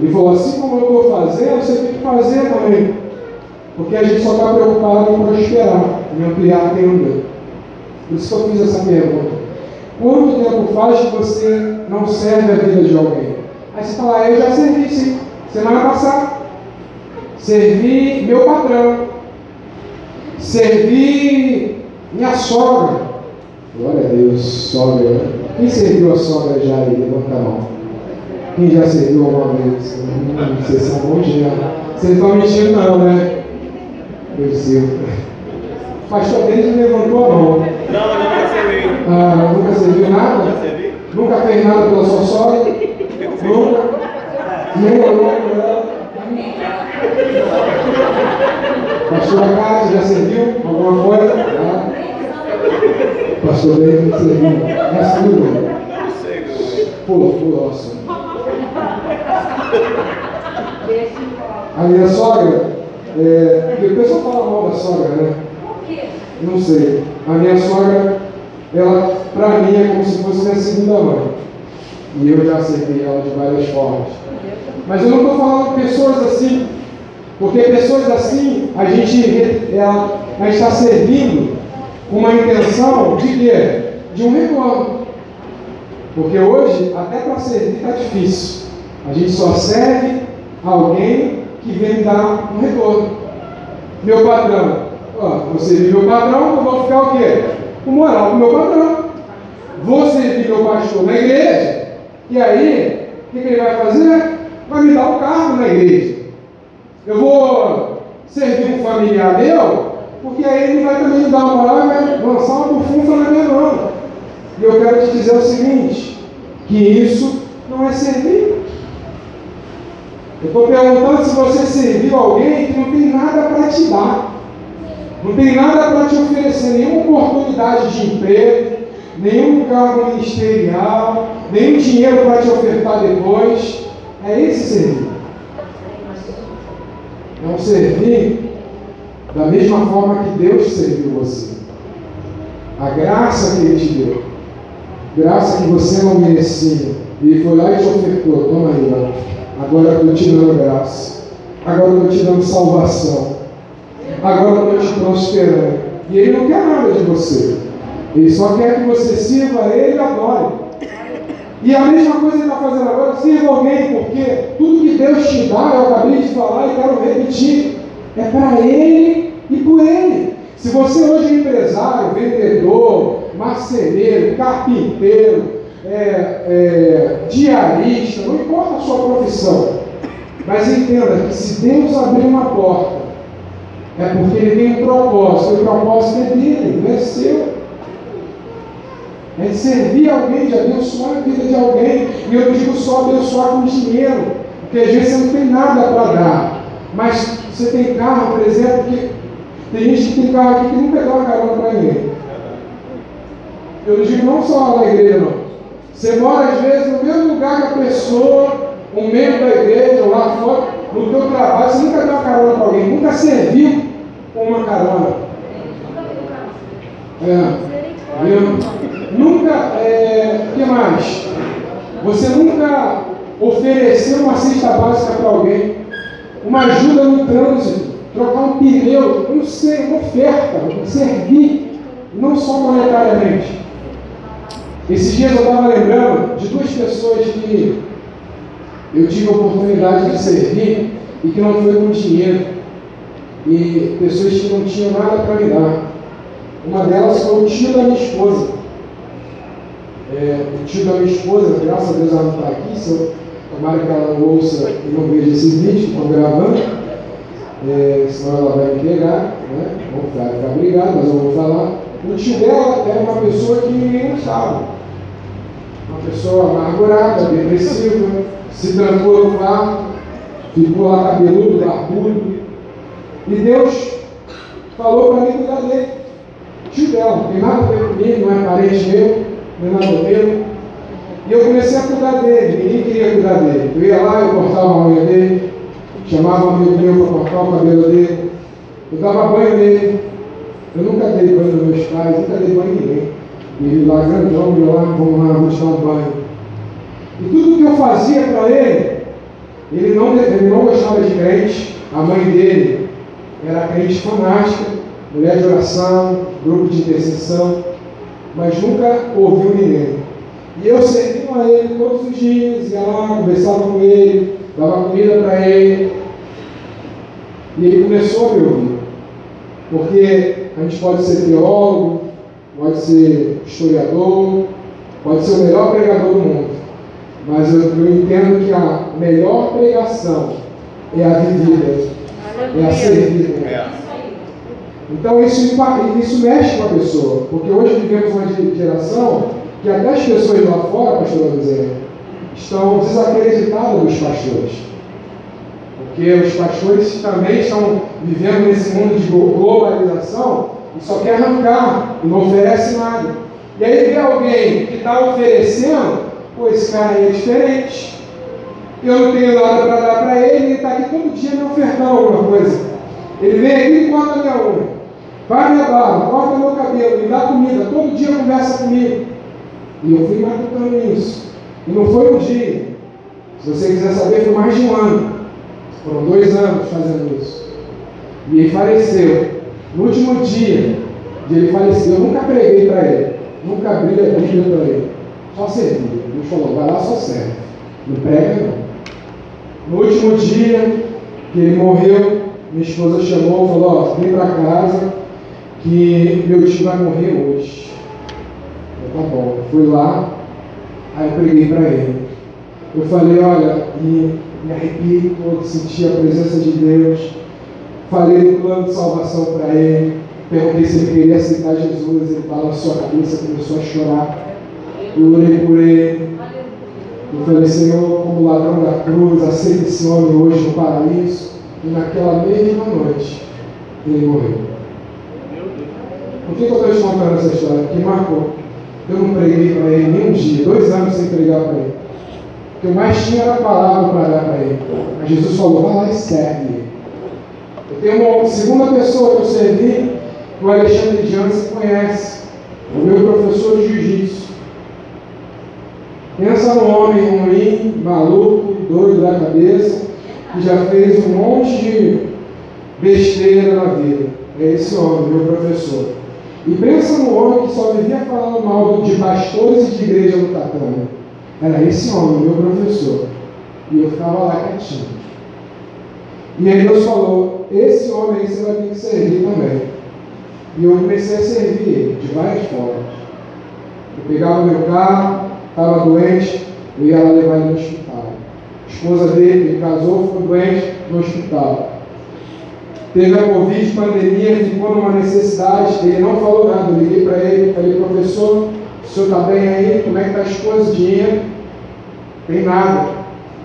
Ele falou, assim como eu estou fazendo, você tem que fazer também. Porque a gente só está preocupado em prosperar, em ampliar a tenda. Por isso que eu fiz essa pergunta. Quanto tempo faz que você não serve a vida de alguém? Aí você fala, ah, eu já servi sim. Semana passada. Servi meu patrão. Servi minha sogra. Glória a Deus, sogra. Quem serviu a sogra já aí? Levanta a mão. Quem já serviu alguma vez? Vocês são bons já. Vocês não estão mentindo não, né? Percebo. Pastor Denis levantou a mão. Não, nunca servi. Ah, nunca serviu nada? Já servi? Nunca fez nada pela sua sogra? Nunca? Nunca, nunca. Pastor Cássio já serviu alguma coisa? Ah. Pastor Denis não serviu. Meu irmão. Pula, pula, nossa. A minha sogra, é, porque o pessoal fala mal da sogra, né? Não sei. A minha sogra, ela, pra mim, é como se fosse minha segunda mãe. E eu já servi ela de várias formas. Mas eu não estou falando de pessoas assim, porque pessoas assim, a gente ela, está servindo com uma intenção de quê? De um retorno. Porque hoje, até para servir está difícil. A gente só serve alguém que vem me dar um retorno. Meu patrão. Ó, você servir meu patrão, eu vou ficar o quê? Com moral com meu patrão. Vou servir meu pastor na igreja. E aí, o que, que ele vai fazer? Vai me dar um cargo na igreja. Eu vou servir um familiar meu, porque aí ele vai também me dar uma moral e vai lançar uma bufunfa na minha mão. E eu quero te dizer o seguinte, que isso não é servir. Eu estou perguntando se você serviu alguém que não tem nada para te dar. Não tem nada para te oferecer, nenhuma oportunidade de emprego, nenhum cargo ministerial, nenhum dinheiro para te ofertar depois. É esse servir. É um servir da mesma forma que Deus serviu você. A graça que Ele te deu. Graça que você não merecia. Ele foi lá e te ofertou. Toma aí, ó. Agora eu estou te dando graça. Agora eu estou te dando salvação. Agora eu estou te prosperando. E Ele não quer nada de você. Ele só quer que você sirva a Ele e adore. E a mesma coisa ele está fazendo agora, sirva alguém, porque tudo que Deus te dá, eu acabei de falar e quero repetir, é para Ele e por Ele. Se você hoje é empresário, vendedor, marceneiro, carpinteiro, é, é, diarista, não importa a sua profissão, mas entenda que se Deus abrir uma porta, é porque Ele tem um propósito, e o propósito é dele, não é seu. É servir alguém, de abençoar a vida de alguém. E eu digo só abençoar com dinheiro. Porque às vezes você não tem nada para dar. Mas você tem carro, por exemplo, que tem gente que tem carro aqui que nunca dá uma carona para ninguém. Eu digo não só na igreja, não. Você mora às vezes no mesmo lugar que a pessoa, um membro da igreja, ou lá fora, no teu trabalho, você nunca deu uma carona para alguém, nunca serviu uma carona. É. Viu? Nunca, é, o que mais? Você nunca ofereceu uma cesta básica para alguém, uma ajuda no trânsito, trocar um pneu, não sei, uma oferta, servir, não só monetariamente. Esses dias eu estava lembrando de duas pessoas que eu tive a oportunidade de servir e que não foi com dinheiro. E pessoas que não tinham nada para me dar. Uma delas foi o tio da minha esposa. É, o tio da minha esposa, graças a Deus ela não está aqui, se eu, tomara que ela não ouça e não veja esse vídeo estão gravando, é, senão ela vai me pegar, né? Vou ficar brigado, mas eu vou falar. O tio dela era uma pessoa que ninguém gostava. Uma pessoa amargurada, depressiva, se trancou no quarto, ficou lá cabeludo, barbudo. E Deus falou para mim cuidar dele. Tio dela, não tem nada a ver comigo, não é parente meu, não é nada meu. E eu comecei a cuidar dele, ninguém queria cuidar dele. Eu ia lá, eu cortava a unha dele, chamava um amigo meu para cortar o cabelo dele, eu dava banho nele. Eu nunca dei banho nos meus pais, nunca dei banho em ninguém. E lá grandão, eu lá, vamos lá, te dar um banho. E tudo que eu fazia para ele, ele não, ele não gostava de crente, a mãe dele era crente fanática, mulher de oração, grupo de intercessão, mas nunca ouviu ninguém. E eu servia a ele todos os dias, ia lá, conversava com ele, dava comida para ele. E ele começou a me ouvir. Porque a gente pode ser teólogo, pode ser historiador, pode ser o melhor pregador do mundo. Mas eu, eu entendo que a melhor pregação é a vivida, é a servida. Então isso, isso mexe com a pessoa, porque hoje vivemos uma geração que até as pessoas lá fora, pastor José, estão desacreditadas dos pastores. Porque os pastores também estão vivendo nesse mundo de globalização e só quer arrancar e não oferece nada. E aí vê alguém que está oferecendo, pô, esse cara aí é diferente. Eu não tenho nada para dar para ele, ele está aqui todo dia me ofertando alguma coisa. Ele vem aqui e corta minha unha, vai minha barba, corta meu cabelo, me dá comida, todo dia conversa comigo. E eu fui matutando isso. E não foi um dia. Se você quiser saber, foi mais de um ano. Foram dois anos fazendo isso. E ele faleceu. No último dia de ele falecer, eu nunca preguei para ele. Nunca abri a Bíblia para ele. Só servia. Deus falou, vai lá, só serve. Não prega não. No último dia que ele morreu, minha esposa chamou e falou, ó, vem para casa que meu tio vai morrer hoje. Eu, tá bom. Fui lá, aí eu preguei para ele. Eu falei, olha, e me arrepiei todo, senti a presença de Deus. Falei do plano de salvação para ele. Perguntei se ele queria aceitar Jesus. Ele balançou a cabeça, começou a chorar. Eu orei por ele. Eu falei, Senhor, como ladrão da cruz, aceita esse homem hoje no paraíso. E naquela mesma noite, ele morreu. Por que, que eu estou te contando essa história? Que marcou. Eu não preguei para ele nem um dia, dois anos sem pregar para ele. Que eu mais tinha era a palavra para dar para ele. Mas Jesus falou, vai lá e serve. Eu tenho uma segunda pessoa que eu servi, que o Alexandre Jansen conhece, o meu professor de jiu-jitsu. Pensa num homem ruim, maluco, doido da cabeça, que já fez um monte de besteira na vida. É esse homem, meu professor. E pensa no homem que só vivia falando mal de pastores e de igreja no tatame. Era esse homem, meu professor. E eu ficava lá quietinho. E aí Deus falou, esse homem aí você vai ter que servir também. E eu comecei a servir ele, de várias formas. Eu pegava meu carro, estava doente, eu ia lá levar ele no hospital. A esposa dele, ele casou, ficou doente no hospital. Teve a Covid, pandemia, ficou numa necessidade, ele não falou nada. Eu liguei para ele, falei, professor, o senhor está bem aí? Como é que está as coisas? Dinheiro? Tem nada.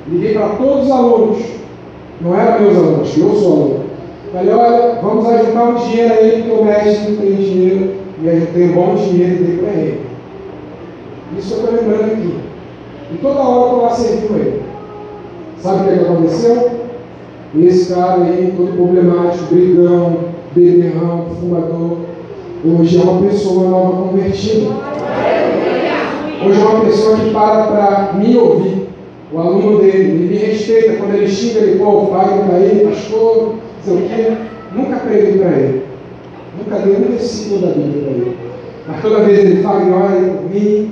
Liguei para todos os alunos, não eram meus alunos, eu sou aluno. Falei, olha, vamos ajudar um dinheiro aí, porque o mestre não tem dinheiro, e a gente tem bom dinheiro e dei para ele. Isso eu estou lembrando aqui. E toda hora eu estou lá servindo ele. Sabe o que, é que aconteceu? Esse cara aí, todo problemático, brigão, beberrão, fumador, hoje é uma pessoa nova convertida. Hoje é uma pessoa que para para me ouvir. O aluno dele, ele me respeita. Quando ele xinga, ele, pô, pai para ele, pastor, não sei o quê. Nunca preguei para ele. Nunca dei um versículo da Bíblia para ele. Mas toda vez ele fala, olha por mim,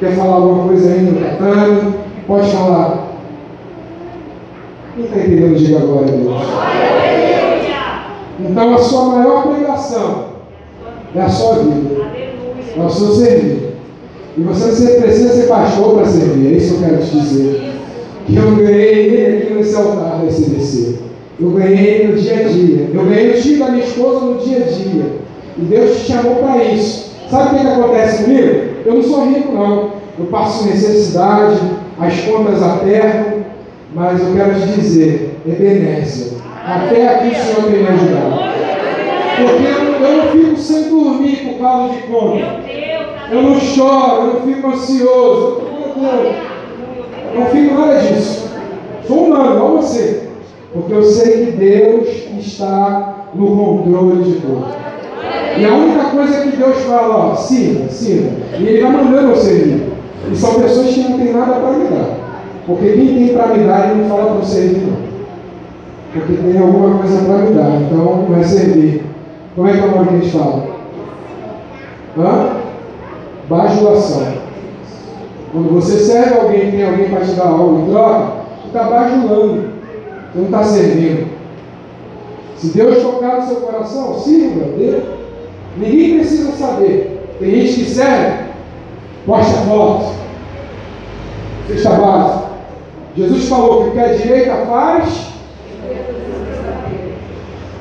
quer falar alguma coisa ainda, tratando, pode falar. Quem está entendendo, diga agora, Deus. Então a sua maior pregação é a sua vida. É o seu servir. E você precisa ser pastor para servir. É isso que eu quero te dizer. Que eu ganhei ele aqui nesse altar da SBC. Eu ganhei no dia a dia. Eu ganhei o tio da minha esposa no dia a dia. E Deus te chamou para isso. Sabe o que, que acontece comigo? Eu não sou rico, não. Eu passo necessidade, as contas apertam, mas eu quero te dizer, Ebenezer, até aqui o Senhor tem me ajudado. Porque eu não fico sem dormir por causa de conta. Eu não choro, eu não fico ansioso. Eu não fico nada disso. Sou humano, igual você. Porque eu sei que Deus está no controle de tudo. E a única coisa que Deus fala, ó, sirva, sirva. E Ele vai mandando eu servir. E são pessoas que não têm nada para me dar. Porque quem tem para me dar, ele não fala para eu servir, não. Porque tem alguma coisa para me dar. Então, é servir. Como é que é o que a gente fala? Hã? Bajulação. Quando você serve alguém, tem alguém para te dar algo em troca, você está bajulando. Você não está servindo. Se Deus tocar no seu coração, sirva, Deus. Ninguém precisa saber. Tem gente que serve, posta foto, cesta básica. Jesus falou que o que a direita faz.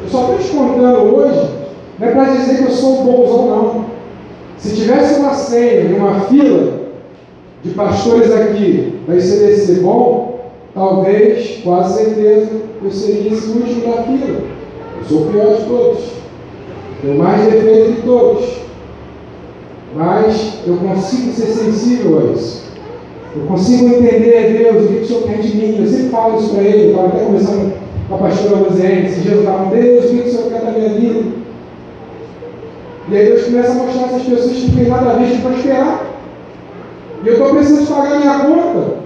Eu só estou te contando hoje, não é para dizer que eu sou bonzão, não. Se tivesse uma senha, uma fila de pastores aqui da ICDC bom, talvez, quase certeza, eu seria esse último da fila. Eu sou o pior de todos. Tenho mais defeito de todos. Mas eu consigo ser sensível a isso. Eu consigo entender, Deus, o que o Senhor quer de mim. Eu sempre falo isso para ele. Estava até conversando com a pastora Rosiane. Esses dias eu estava, Deus, o que o Senhor quer da minha vida? E aí Deus começa a mostrar essas pessoas que não tem nada a ver de prosperar. E eu estou precisando de pagar minha conta.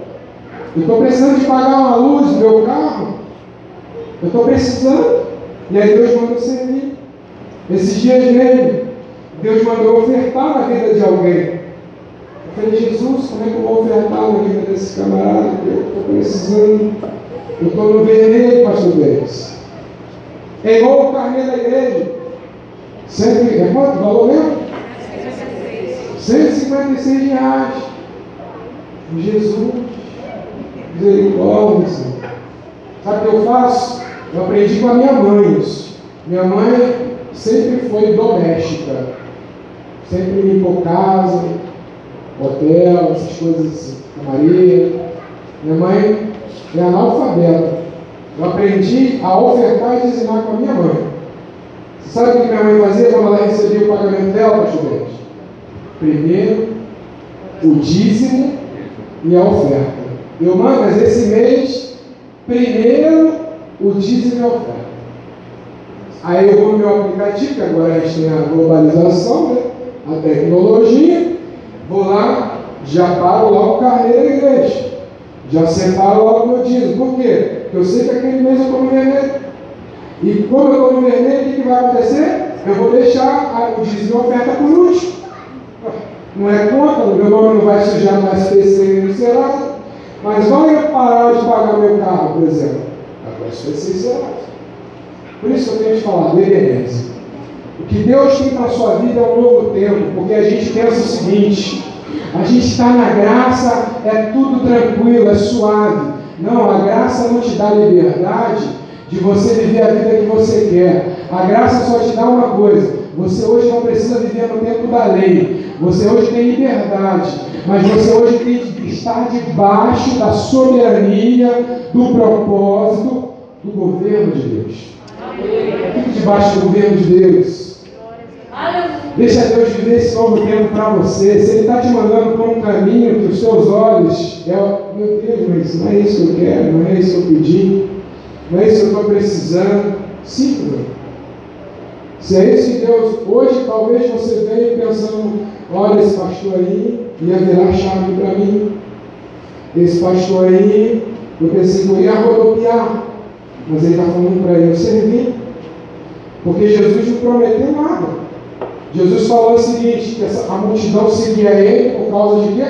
Eu estou precisando de pagar uma luz meu carro. Eu estou precisando. E aí Deus manda servir. Esses dias mesmo, Deus mandou ofertar na vida de alguém. Eu falei, Jesus, como é que eu vou ofertar na vida desse camarada? Eu estou precisando. Eu estou no vermelho, pastor Deus. É igual o carnê da igreja. Sempre, é quanto? Valor mesmo? 156 reais. Jesus, misericórdia, Senhor. Sabe o que eu faço? Eu aprendi com a minha mãe isso. Minha mãe sempre foi doméstica. Sempre limpou casa, hotel, essas coisas assim. A Maria. Minha mãe é analfabeta. Eu aprendi a ofertar e dizimar com a minha mãe. Sabe o que minha mãe fazia quando ela recebia o pagamento dela, pastor Primeiro, o dízimo e a oferta. Eu, mãe, mas esse mês, primeiro o dízimo e a oferta. Aí eu vou no meu aplicativo, que agora a gente tem a globalização, né? a tecnologia, vou lá, já paro lá o carneiro da igreja. Já separo logo o meu dízimo. Por quê? Porque eu sei que aquele mês eu estou vermelho. E como eu estou no vermelho, o que, vai acontecer? Eu vou deixar o dízimo e oferta por último. Não é conta, o meu nome não vai sujar mais SPC nem no Serasa. Mas vai eu parar de pagar meu carro, por exemplo. Agora SPC e Serasa. Por isso que eu tenho que falar, reverência. O que Deus tem para a sua vida é um novo tempo, porque a gente pensa o seguinte: a gente está na graça, é tudo tranquilo, é suave. Não, a graça não te dá liberdade de você viver a vida que você quer. A graça só te dá uma coisa: Você hoje não precisa viver no tempo da lei. Você hoje tem liberdade. Mas você hoje tem que estar debaixo da soberania, do propósito, do governo de Deus. Fique debaixo do governo de Deus. Deixa Deus viver esse novo tempo para você. Se Ele está te mandando por um caminho que os seus olhos. É, meu Deus, mas não é isso que eu quero, não é isso que eu pedi, não é isso que eu estou precisando. Sim. Se é que Deus. Hoje talvez você venha pensando, olha esse pastor aí, ia virar chave para mim. Esse pastor aí, eu pensei que eu ia rodopiar. Mas ele está falando para eu servir. Porque Jesus não prometeu nada. Jesus falou o seguinte, que essa, a multidão seguia ele por causa de quê?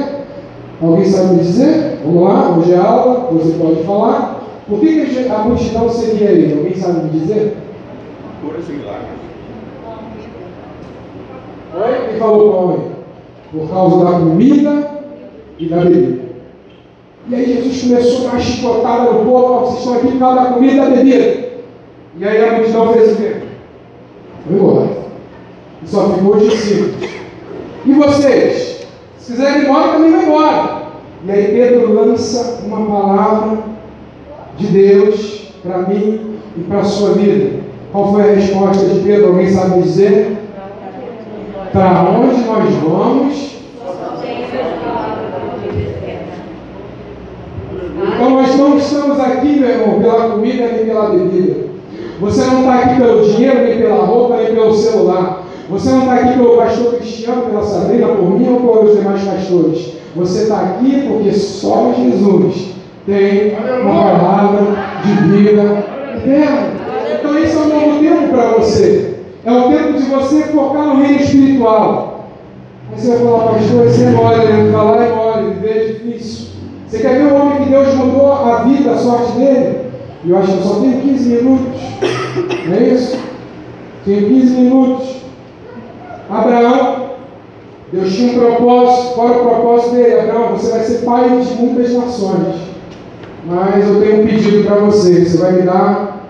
Alguém sabe me dizer? Vamos lá, hoje é aula, você pode falar. Por que, que a multidão seguia ele? Alguém sabe me dizer? Curas e milagres. Oi? Quem falou com homem? Por causa da comida e da bebida. E aí Jesus começou a dar chicotada no povo, vocês estão aqui por causa da comida e da bebida. E aí a multidão fez o quê? Foi embora. E só ficou os discípulos. E vocês? Se quiserem ir embora, também vai embora. E aí Pedro lança uma palavra de Deus para mim e para a sua vida. Qual foi a resposta de Pedro? Alguém sabe dizer? Para onde nós vamos? Então nós não estamos aqui, meu irmão, pela comida nem pela bebida. Você não está aqui pelo dinheiro, nem pela roupa, nem pelo celular. Você não está aqui pelo pastor Cristiano, pela Sabrina, por mim ou pelos demais pastores. Você está aqui porque só Jesus tem uma palavra de vida eterna. Então esse é um novo tempo para você. É o tempo de você focar no reino espiritual. Aí você vai falar, pastor, esse é mole, né? Falar é mole, viver é difícil. Você quer ver o homem que Deus mudou a vida, a sorte dele? Eu acho que eu só tenho 15 minutos. Não é isso? Tenho 15 minutos. Abraão, Deus tinha um propósito, qual era o propósito dele? Abraão, você vai ser pai de muitas nações. Mas eu tenho um pedido para você, você vai me dar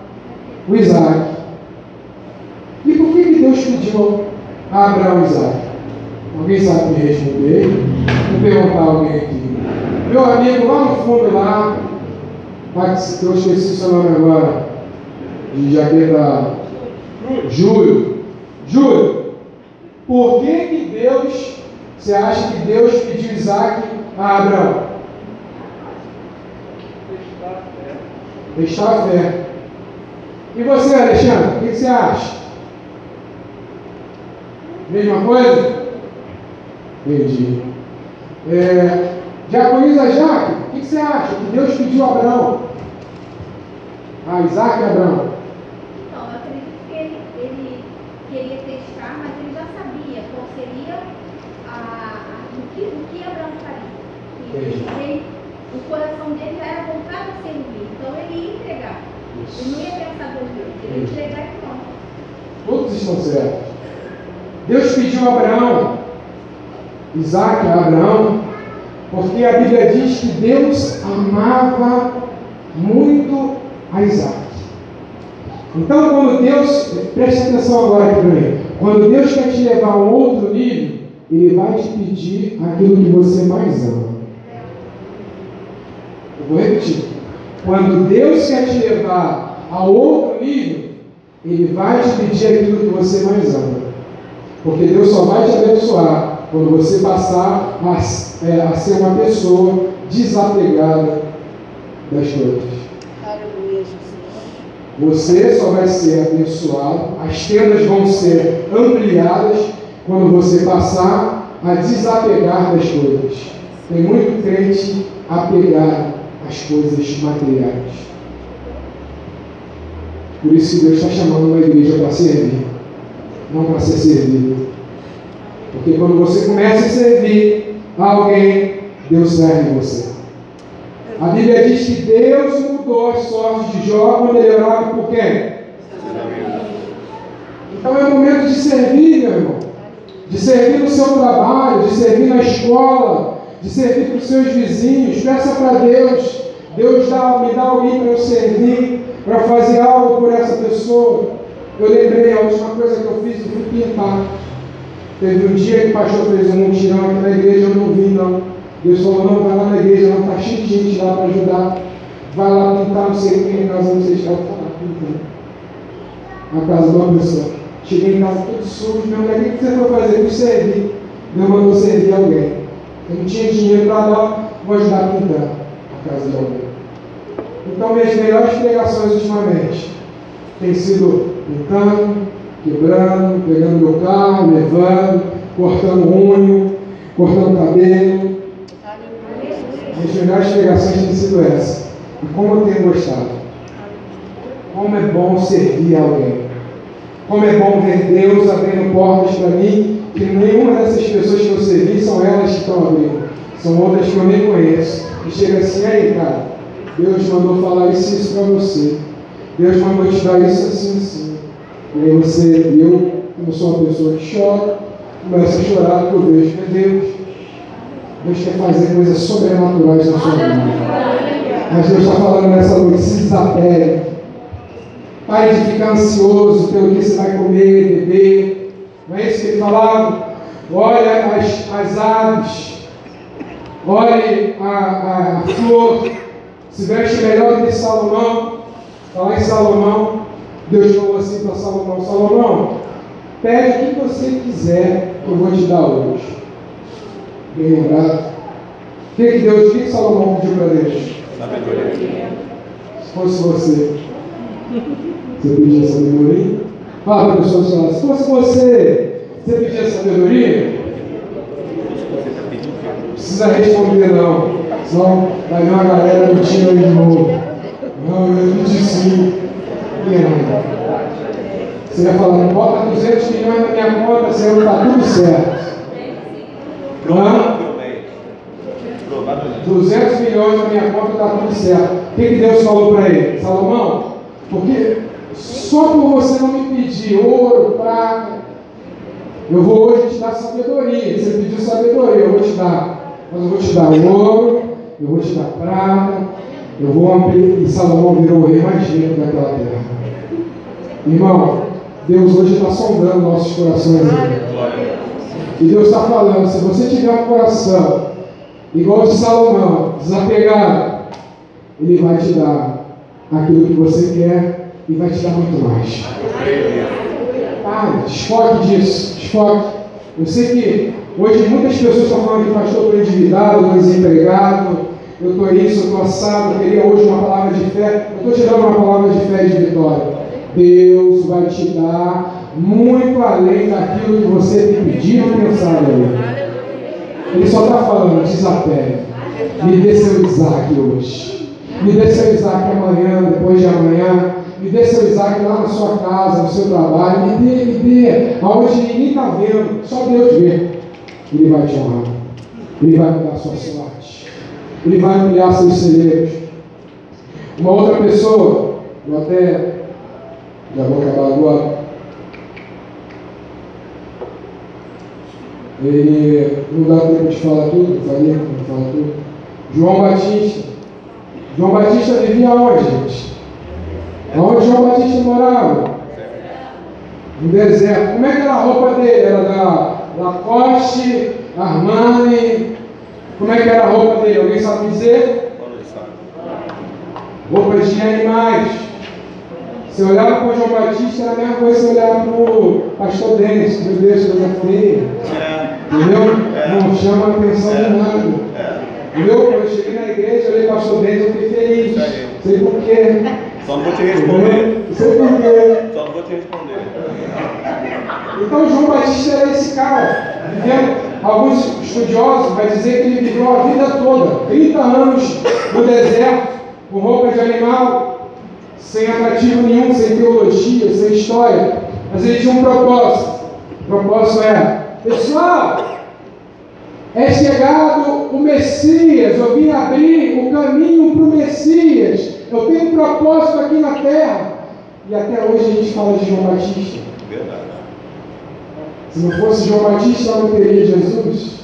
o Isaac. E por que, Deus pediu a Abraão Isaac? Alguém sabe me responder? Vou perguntar a alguém aqui. Meu amigo lá no fundo lá, eu esqueci o seu nome agora, de jaqueta Júlio. Júlio, por que, que Deus, você acha que Deus pediu Isaac a Abraão? Testar a fé. E você, Alexandre, o que, você acha? Mesma coisa? Entendi. É, Diaconisa Jaque, o que, você acha? Que Deus pediu a Abraão? A Isaac e Abraão. Então, eu acredito que ele, queria testar, mas ele já sabia qual seria a, a, o, que, o que Abraão faria. E o coração dele já era voltado a servir. Ia entregar. Ele não ia pensar duas vezes, ele ia entregar e pronto. Todos estão certos. Deus pediu a Abraão, Isaac a Abraão, porque a Bíblia diz que Deus amava muito a Isaac. Então, quando Deus, preste atenção agora aqui para mim, quando Deus quer te levar a um outro nível, Ele vai te pedir aquilo que você mais ama. Eu vou repetir. Quando Deus quer te levar a outro nível, Ele vai te pedir aquilo que você mais ama. Porque Deus só vai te abençoar quando você passar a, é, a ser uma pessoa desapegada das coisas. Você só vai ser abençoado, as tendas vão ser ampliadas quando você passar a desapegar das coisas. Tem muito crente apegado às coisas materiais. Por isso Deus está chamando uma igreja para servir, não para ser servido. Porque quando você começa a servir alguém, Deus serve você. A Bíblia diz que Deus mudou as sortes de Jó quando ele orava por quem? Então é o momento de servir, meu irmão. De servir no seu trabalho, de servir na escola, de servir para os seus vizinhos. Peça para Deus. Deus dá, me dá alguém para eu servir, para fazer algo por essa pessoa. Eu lembrei, a última coisa que eu fiz, eu fui pintar. Teve um dia que o pastor fez um mutirão aqui na igreja, eu não vi não. Deus falou, não, vai lá na igreja, não, está cheio de gente lá para ajudar. Vai lá pintar, não sei quem, em casa, não sei se está pintando. A casa de uma pessoa. Cheguei em casa todo sujo, meu o que você foi fazer? Fui servir. Meu mandou servir alguém. Não tinha dinheiro para dar, vou ajudar a pintar a casa de alguém. Então, minhas melhores pregações ultimamente têm sido pintando, quebrando, pegando meu carro, levando, cortando unha, cortando cabelo. Minhas melhores pregações têm sido essas. E como eu tenho gostado. Como é bom servir alguém. Como é bom ver Deus abrindo portas para mim, que nenhuma dessas pessoas que eu servi são elas que estão abrindo. São outras que eu nem conheço. E chega assim, aí, cara, Deus mandou falar isso e isso para você. Deus mandou te dar isso assim, assim. E aí você, eu, como sou uma pessoa que chora, começo a chorar porque eu vejo, meu Deus, Deus quer fazer coisas sobrenaturais na sua vida. Mas Deus está falando nessa noite, se desapegue. Pare de ficar ansioso pelo que você vai comer, beber. Não é isso que ele falava? Olha as, as aves, olhe a, a, flor, se veste melhor do que Salomão. Está lá em Salomão, Deus falou assim para Salomão: Salomão, pede o que você quiser, que eu vou te dar hoje. Bem lembrado. O que, que Deus, o que Salomão pediu para Deus? Sabedoria. Se fosse você, você pedia sabedoria? Fala para a pessoa do se fosse você, você pedia sabedoria? Não precisa responder não, senão vai vir uma galera mentindo aí de novo. Não, eu pedi sim. E aí? Você vai falar, não bota 200 milhões na minha conta, senão está tudo certo. Provavelmente. 200 milhões na minha conta está tudo certo. O que, que Deus falou para ele? Salomão, porque só por você não me pedir ouro, prata, eu vou hoje te dar sabedoria. Você pediu sabedoria, eu vou te dar. Mas eu vou te dar ouro, eu vou te dar prata, eu vou abrir. E Salomão virou o rei mais rico daquela terra. Irmão, Deus hoje está sondando nossos corações. E Deus está falando, se você tiver um coração igual de Salomão, desapegado, Ele vai te dar aquilo que você quer e vai te dar muito mais. Pare, desfoque disso, desfoque. Eu sei que hoje muitas pessoas estão falando que pastor, eu estou endividado, estou desempregado, eu estou isso, eu estou assado, eu queria hoje uma palavra de fé. Eu estou te dando uma palavra de fé de vitória. Deus vai te dar muito além daquilo que você tem pedido e pensado. Ele só está falando, desapegue. Me dê seu Isaac hoje. Me dê seu Isaac amanhã, depois de amanhã. Me dê seu Isaac lá na sua casa, no seu trabalho. Me dê, me dê. Aonde ninguém está vendo, só Deus vê. Ele vai te honrar. Ele vai mudar a sua sorte. Ele vai ampliar seus celeiros. Uma outra pessoa, eu até já vou acabar agora. Ele não dá tempo de falar tudo, falei, não fala tudo. João Batista. João Batista vivia onde, gente? Onde João Batista morava? No deserto. Como é que era a roupa dele? Era da Lacoste, Armani. Como é que era a roupa dele? Alguém sabe dizer? Roupas de animais. Se olhava para o João Batista, era a mesma coisa se olhava para o pastor Denis, meu Deus, coisa feia. É. Entendeu? Não chama atenção de nada. É. Entendeu? Quando eu cheguei na igreja, eu olhei o pastor Denis, eu fiquei feliz. Sei por quê. Só não vou te responder. Sei. Só não vou te responder. Então João Batista era esse cara, vivendo, alguns estudiosos vai dizer que ele viveu a vida toda, 30 anos no deserto, com roupa de animal, sem atrativo nenhum, sem teologia, sem história, mas ele tinha um propósito. O propósito é, pessoal, é chegado o Messias, eu vim abrir o caminho para o Messias, eu tenho um propósito aqui na terra. E até hoje a gente fala de João Batista. Se não fosse João Batista, não teria Jesus.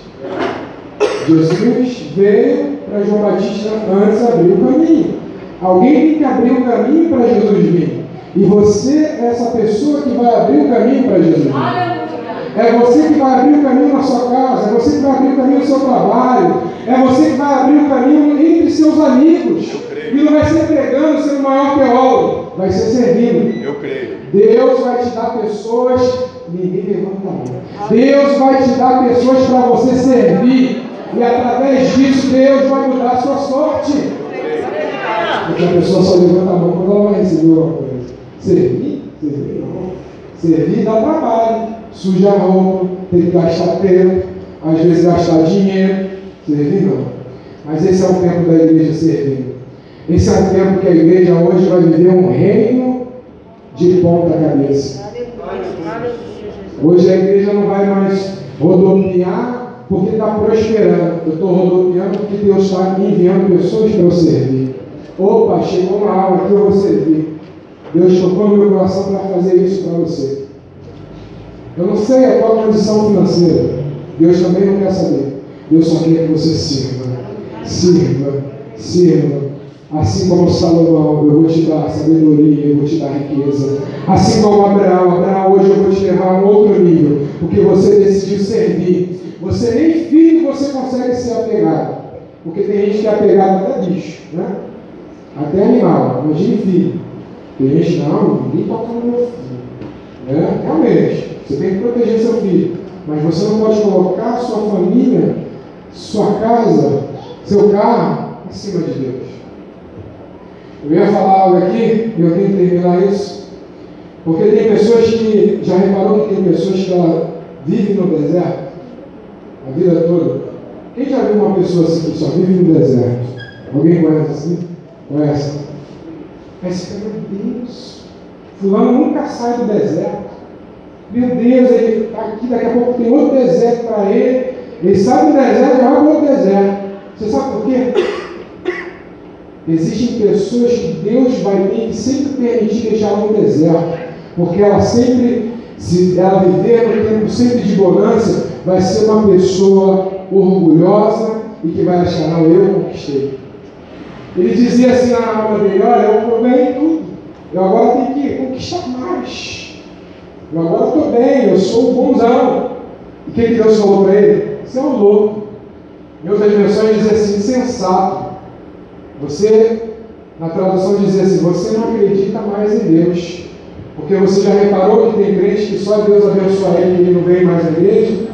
Jesus veio para João Batista antes abrir o caminho. Alguém tem que abrir o caminho para Jesus vir. E você é essa pessoa que vai abrir o caminho para Jesus. É você que vai abrir o caminho na sua casa, é você que vai abrir o caminho no seu trabalho, é você que vai abrir o caminho entre seus amigos. E não vai ser pregando, sendo o maior teólogo, vai ser servindo. Eu creio. Deus vai te dar pessoas, ninguém levanta a mão. Deus vai te dar pessoas para você servir. E através disso Deus vai mudar a sua sorte. Porque a pessoa só levanta a mão quando ela vai receber uma coisa. Servir? Servir. Servir dá trabalho. Suja a roupa, tem que gastar tempo, às vezes gastar dinheiro. Servir não. Mas esse é o tempo da igreja servindo. Esse é o tempo que a igreja hoje vai viver um reino de ponta cabeça. Hoje a igreja não vai mais rodopiar porque está prosperando. Eu estou rodopiando porque Deus está me enviando pessoas para eu servir. Opa, chegou uma aula que eu vou servir. Deus tocou meu coração para fazer isso para você. Eu não sei a tua condição financeira. Deus também não quer saber. Deus só quer que você sirva. Sirva, sirva. Assim como Salomão, eu vou te dar sabedoria, eu vou te dar riqueza. Assim como Abraão, Abraão, hoje eu vou te levar a um outro nível, porque você decidiu servir. Você nem filho você consegue ser apegado, porque tem gente que é apegado até bicho, né? Até animal, imagine filho. Tem gente, não, ninguém toca no meu filho. Né? Realmente, você tem que proteger seu filho, mas você não pode colocar sua família, sua casa, seu carro acima de Deus. Eu ia falar algo aqui, e eu tenho que terminar isso, porque tem pessoas que, já reparou que tem pessoas que ela vive no deserto, a vida toda? Quem já viu uma pessoa assim que só vive no deserto? Alguém conhece assim? Conhece? Aí você meu Deus, fulano nunca sai do deserto. Meu Deus, ele está aqui, daqui a pouco tem outro deserto para ele. Ele sai do deserto e vai para outro deserto. Você sabe por quê? Existem pessoas que Deus vai ter que sempre permitir deixar no deserto, porque ela sempre, se ela viver no tempo sempre de bonança, vai ser uma pessoa orgulhosa e que vai achar, não, eu conquistei. Ele dizia assim na alma dele, olha, eu provei tudo, eu agora tenho que conquistar mais. Eu agora estou bem, eu sou um bonzão. E o que Deus falou para ele? Você é um louco. Em outras versões diz assim, sensato. Você, na tradução dizia assim, você não acredita mais em Deus. Porque você já reparou que tem crente que só Deus abençoa ele, ele não vem mais à igreja,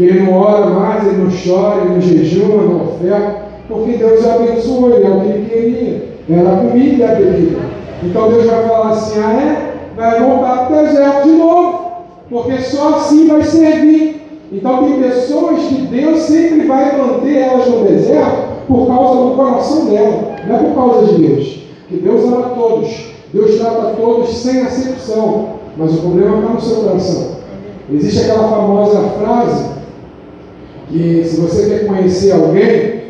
ele não ora mais, ele não chora, ele não jejuma, não oferta, porque Deus abençoou ele, é o que ele queria. Era a comida e a bebida. Então Deus vai falar assim, ah é? Vai voltar para o deserto de novo, porque só assim vai servir. Então tem pessoas que Deus sempre vai manter elas no deserto por causa do coração dela, não é por causa de Deus. Que Deus ama todos, Deus trata todos sem acepção, mas o problema está no seu coração. Existe aquela famosa frase que se você quer conhecer alguém,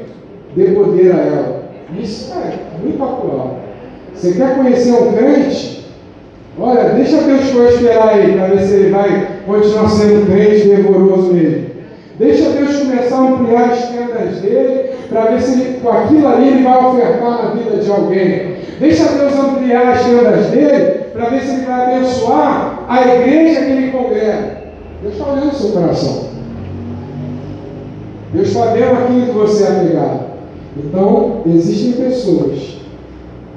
dê poder a ela. Isso é muito atual. Você quer conhecer um crente? Olha, deixa Deus prosperar ele, para ver se ele vai continuar sendo crente fervoroso nele. Deixa Deus começar a ampliar as tendas dele, para ver se ele, com aquilo ali ele vai ofertar na vida de alguém. Deixa Deus ampliar as tendas dele, para ver se ele vai abençoar a igreja que ele congrega. Deus está olhando o seu coração. Deus está vendo aquilo que você é apegado. Então, existem pessoas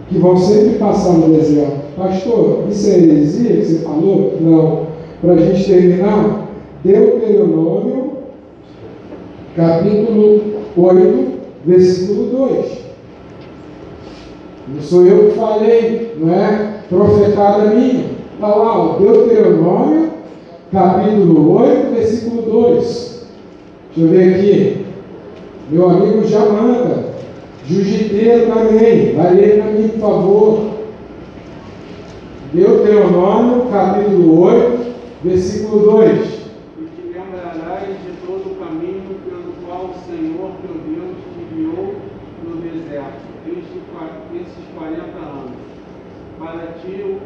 que vão sempre passar no deserto. Pastor, isso é heresia que você falou? Não. Para a gente terminar, Deuteronômio, capítulo 8, versículo 2. Não sou eu que falei, não é profetada minha. Está lá, ó, Deuteronômio, capítulo 8, versículo 2. Deixa eu ver aqui. Meu amigo já manda. Jiu-jiteiro também. Vai ler para mim, por favor. Deuteronômio, capítulo 8, versículo 2. E te lembrarás de todo o caminho pelo qual o Senhor teu Deus te guiou no deserto, esses 40 anos, para te,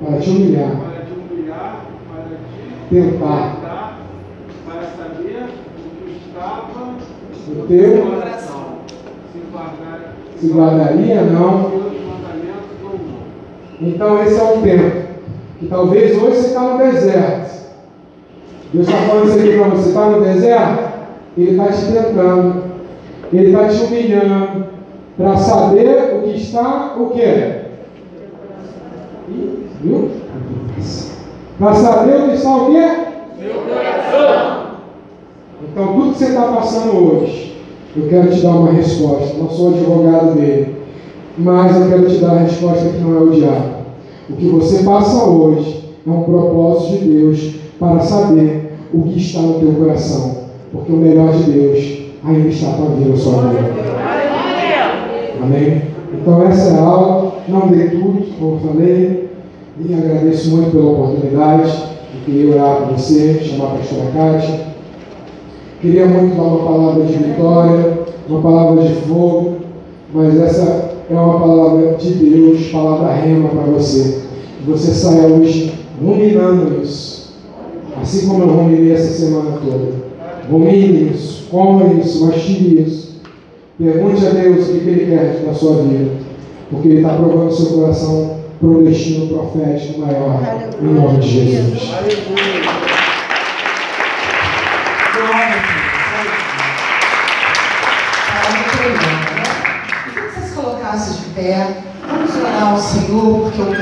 Para te humilhar. para te humilhar, para te Tentar. tentar, para saber o que estava O teu coração, se guardar se guardaria, não. os teus mandamentos ou não. Então esse é o tempo. Que talvez hoje você está no deserto. Deus está falando isso aqui para você. Está no deserto? Ele está te tentando. Ele está te humilhando. Para saber o que está o quê? Viu? Para saber o que está o quê? Então tudo que você está passando hoje, eu quero te dar uma resposta. Não sou advogado dele. Mas eu quero te dar a resposta que não é o diabo. O que você passa hoje é um propósito de Deus para saber o que está no teu coração. Porque o melhor de Deus ainda está para vir a sua vida. Amém? Então essa é a aula. Não dei tudo, como falei. E agradeço muito pela oportunidade. Eu queria orar por você, chamar a pastora Cátia. Queria muito dar uma palavra de vitória, uma palavra de fogo, mas essa é uma palavra de Deus, palavra rema para você. Você saia hoje ruminando isso. Assim como eu ruminei essa semana toda. Rumine isso, coma isso, mastigue isso. Pergunte a Deus o que Ele quer da sua vida. Porque Ele está provando o seu coração para um destino profético maior. Em nome de Jesus. Queria que vocês colocassem de pé. Vamos orar ao Senhor, porque eu creio.